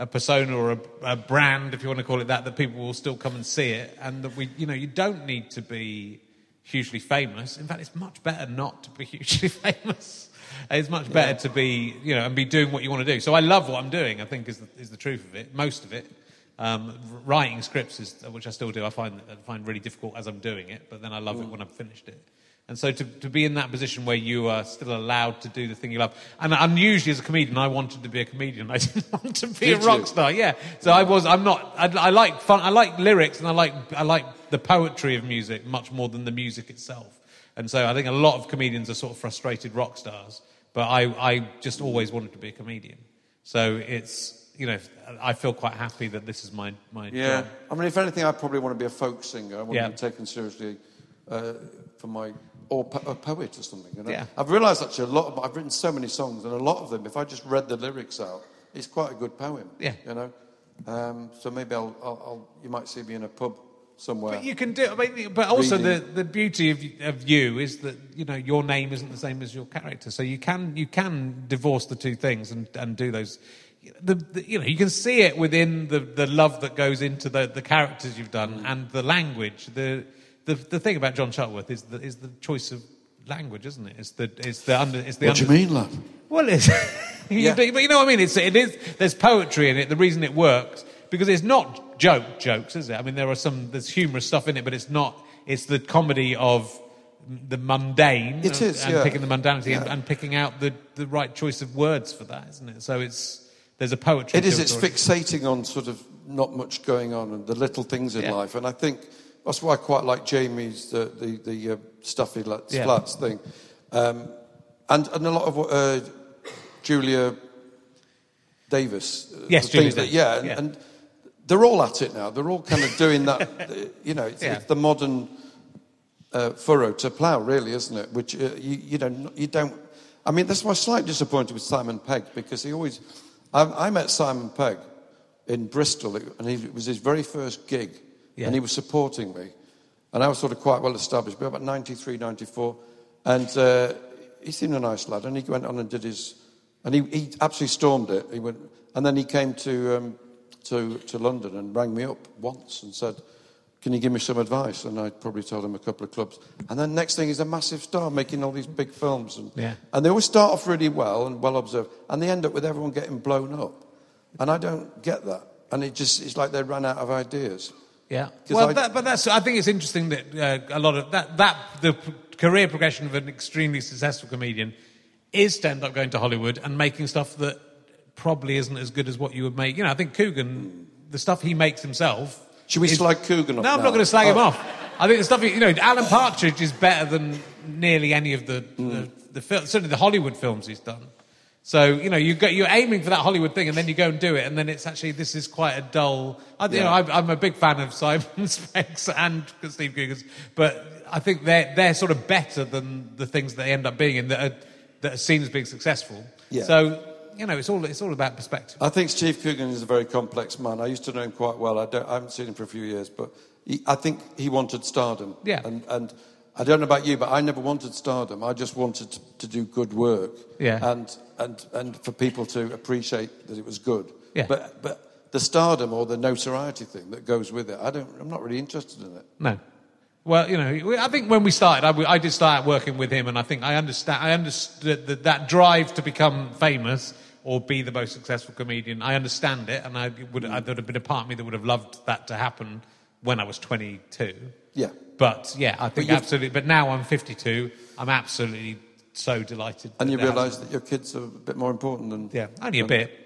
a persona or a, a brand, if you want to call it that, that people will still come and see it, and that we, you know, you don't need to be hugely famous. In fact, it's much better not to be (laughs) hugely famous. It's much better to be, you know, and be doing what you want to do. So I love what I'm doing. I think is the, is the truth of it. Most of it, um, writing scripts is, which I still do. I find I find really difficult as I'm doing it, but then I love it when I've finished it. And so to, to be in that position where you are still allowed to do the thing you love. And unusually as a comedian, I wanted to be a comedian. (laughs) I didn't want to be Did a rock you? star. Yeah. So I was, I'm not, I, I like fun, I like lyrics and I like, I like the poetry of music much more than the music itself. And so I think a lot of comedians are sort of frustrated rock stars. But I, I just always wanted to be a comedian. So it's, you know, I feel quite happy that this is my, my Yeah. job. I mean, if anything, I probably want to be a folk singer. I want Yeah. to be taken seriously uh, for my or po- a poet or something. You know? Yeah. I've realised actually a lot. Of, I've written so many songs, and a lot of them, if I just read the lyrics out, it's quite a good poem. Yeah. You know. Um, so maybe I'll, I'll, I'll. You might see me in a pub somewhere. But you can do. I mean, but also the, the beauty of, of you is that you know your name isn't the same as your character, so you can you can divorce the two things and, and do those. The, the, you know you can see it within the, the love that goes into the, the characters you've done and the language. The, the the thing about John Shuttleworth is the, is the choice of language, isn't it? It's the it's the under it's the what do you mean, love? well, it's, (laughs) you Yeah. do- but you know what I mean. It's it is. There's poetry in it. The reason it works because it's not joke jokes, is it? I mean, there are some there's humorous stuff in it, but it's not. It's the comedy of the mundane. It and, is, and yeah. picking the mundanity and, Yeah. and picking out the, the right choice of words for that, isn't it? So it's there's a poetry. It is. It's fixating on sort of not much going on and the little things in life, and I think that's why I quite like Jamie's uh, the the uh, Stath Lets flats, Yeah. thing, um, and and a lot of what uh, Julia Davis. uh, Yes, Julia things that- Davis, yeah, and, yeah. and they're all at it now. They're all kind of doing that. (laughs) you know, it's, Yeah. it's the modern uh, furrow to plough, really, isn't it? Which uh, you, you know you don't. I mean, that's why I'm slightly disappointed with Simon Pegg because he always. I, I met Simon Pegg in Bristol, and he, it was his very first gig, Yeah. and he was supporting me, and I was sort of quite well established, but about 93, 94, and uh, he seemed a nice lad, and he went on and did his, and he, he absolutely stormed it. He went, and then he came to um, to to London and rang me up once and said. Can you give me some advice? And I probably told him a couple of clubs. And then next thing, he's a massive star making all these big films. And, Yeah. and they always start off really well and well observed. And they end up with everyone getting blown up. And I don't get that. And it just, it's like they ran out of ideas. Yeah. 'Cause Well, I- that, but that's. I think it's interesting that uh, a lot of that that the career progression of an extremely successful comedian is to end up going to Hollywood and making stuff that probably isn't as good as what you would make. You know, I think Coogan, the stuff he makes himself. Should we is- slag Coogan off No, I'm now? not going to slag him Oh. off. I think the stuff you know, Alan Partridge is better than nearly any of the Hmm. the, the fil- certainly the Hollywood films he's done. So you know you go, you're aiming for that Hollywood thing, and then you go and do it, and then it's actually this is quite a dull. I, you know, Yeah. I'm, I'm a big fan of Simon (laughs) Speggs and Steve Coogan's, but I think they're they're sort of better than the things that they end up being in that are, that are seen as being successful. Yeah. So you know, it's all it's all about perspective. I think Steve Coogan is a very complex man. I used to know him quite well. I, don't, I haven't seen him for a few years, but he, I think he wanted stardom. Yeah. And, and I don't know about you, but I never wanted stardom. I just wanted to, to do good work. Yeah. And, and, and for people to appreciate that it was good. Yeah. But, but the stardom or the notoriety thing that goes with it, I don't, I'm not really interested in it. No. Well, you know, I think when we started, I, I did start working with him, and I think I understand. I understood that, that drive to become famous or be the most successful comedian. I understand it, and I would. Mm. I, there would have been a part of me that would have loved that to happen when I was 22. Yeah. But yeah, I think you've- absolutely. But now I'm 52. I'm absolutely so delighted. And you realise that your kids are a bit more important than. Yeah, only a um, bit.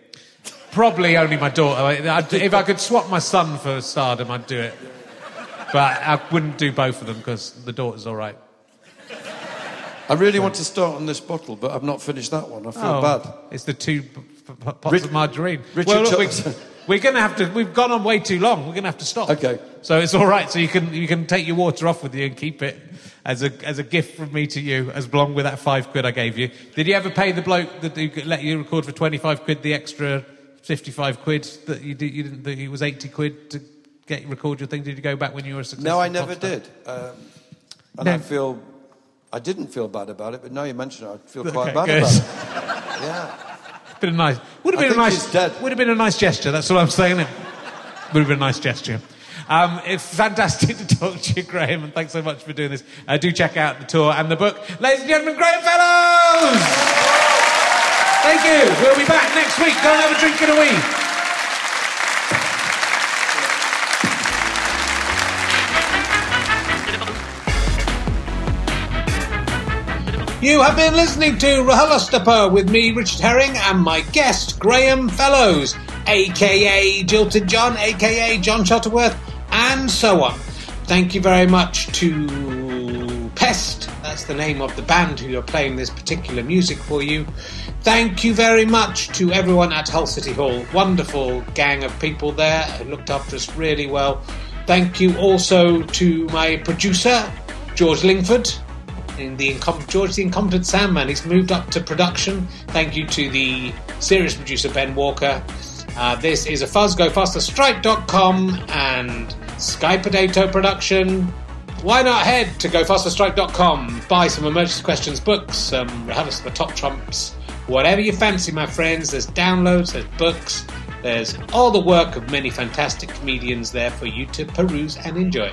Probably only my daughter. I'd- If I could swap my son for stardom, I'd do it. But I wouldn't do both of them because the daughter's all right. I really want to start on this bottle, but I've not finished that one. I feel Oh, bad. It's the two p- p- pots Rich- of margarine. Richard well, look, we. We're going to have to. We've gone on way too long. We're going to have to stop. Okay. So it's all right. So you can you can take your water off with you and keep it as a as a gift from me to you, as along with that five quid I gave you. Did you ever pay the bloke that you let you record for twenty five quid the extra fifty five quid that you did? You didn't. That it was eighty quid to get record your thing. Did you go back when you were a successful? No, I never pop star? did. Um, and No. I feel, I didn't feel bad about it, but now you mention it, I feel quite Okay, bad good. about it. (laughs) Yeah. Been a nice. Would have been a nice. Would have been a nice gesture. That's all I'm saying. It would have been a nice gesture. Um, it's fantastic to talk to you, Graham, and thanks so much for doing this. Uh, do check out the tour and the book, ladies and gentlemen, Graham Fellows. Thank you. We'll be back next week. Go and have a drink and a wee. You have been listening to RHLSTP with me, Richard Herring, and my guest, Graham Fellows, aka Jilted John, aka John Shuttleworth, and so on. Thank you very much to Pest, that's the name of the band who are playing this particular music for you. Thank you very much to everyone at Hull City Hall. Wonderful gang of people there who looked after us really well. Thank you also to my producer, George Lingford, in the incom- George the Incompetent Sandman. He's moved up to production. Thank you to the series producer Ben Walker. Uh, this is a fuzz. Go faster stripe.com and Sky Potato production. Why not head to gofasterstripe.com, buy some emergency questions books, some rehearsals for top trumps, whatever you fancy, my friends. There's downloads, there's books, there's all the work of many fantastic comedians there for you to peruse and enjoy.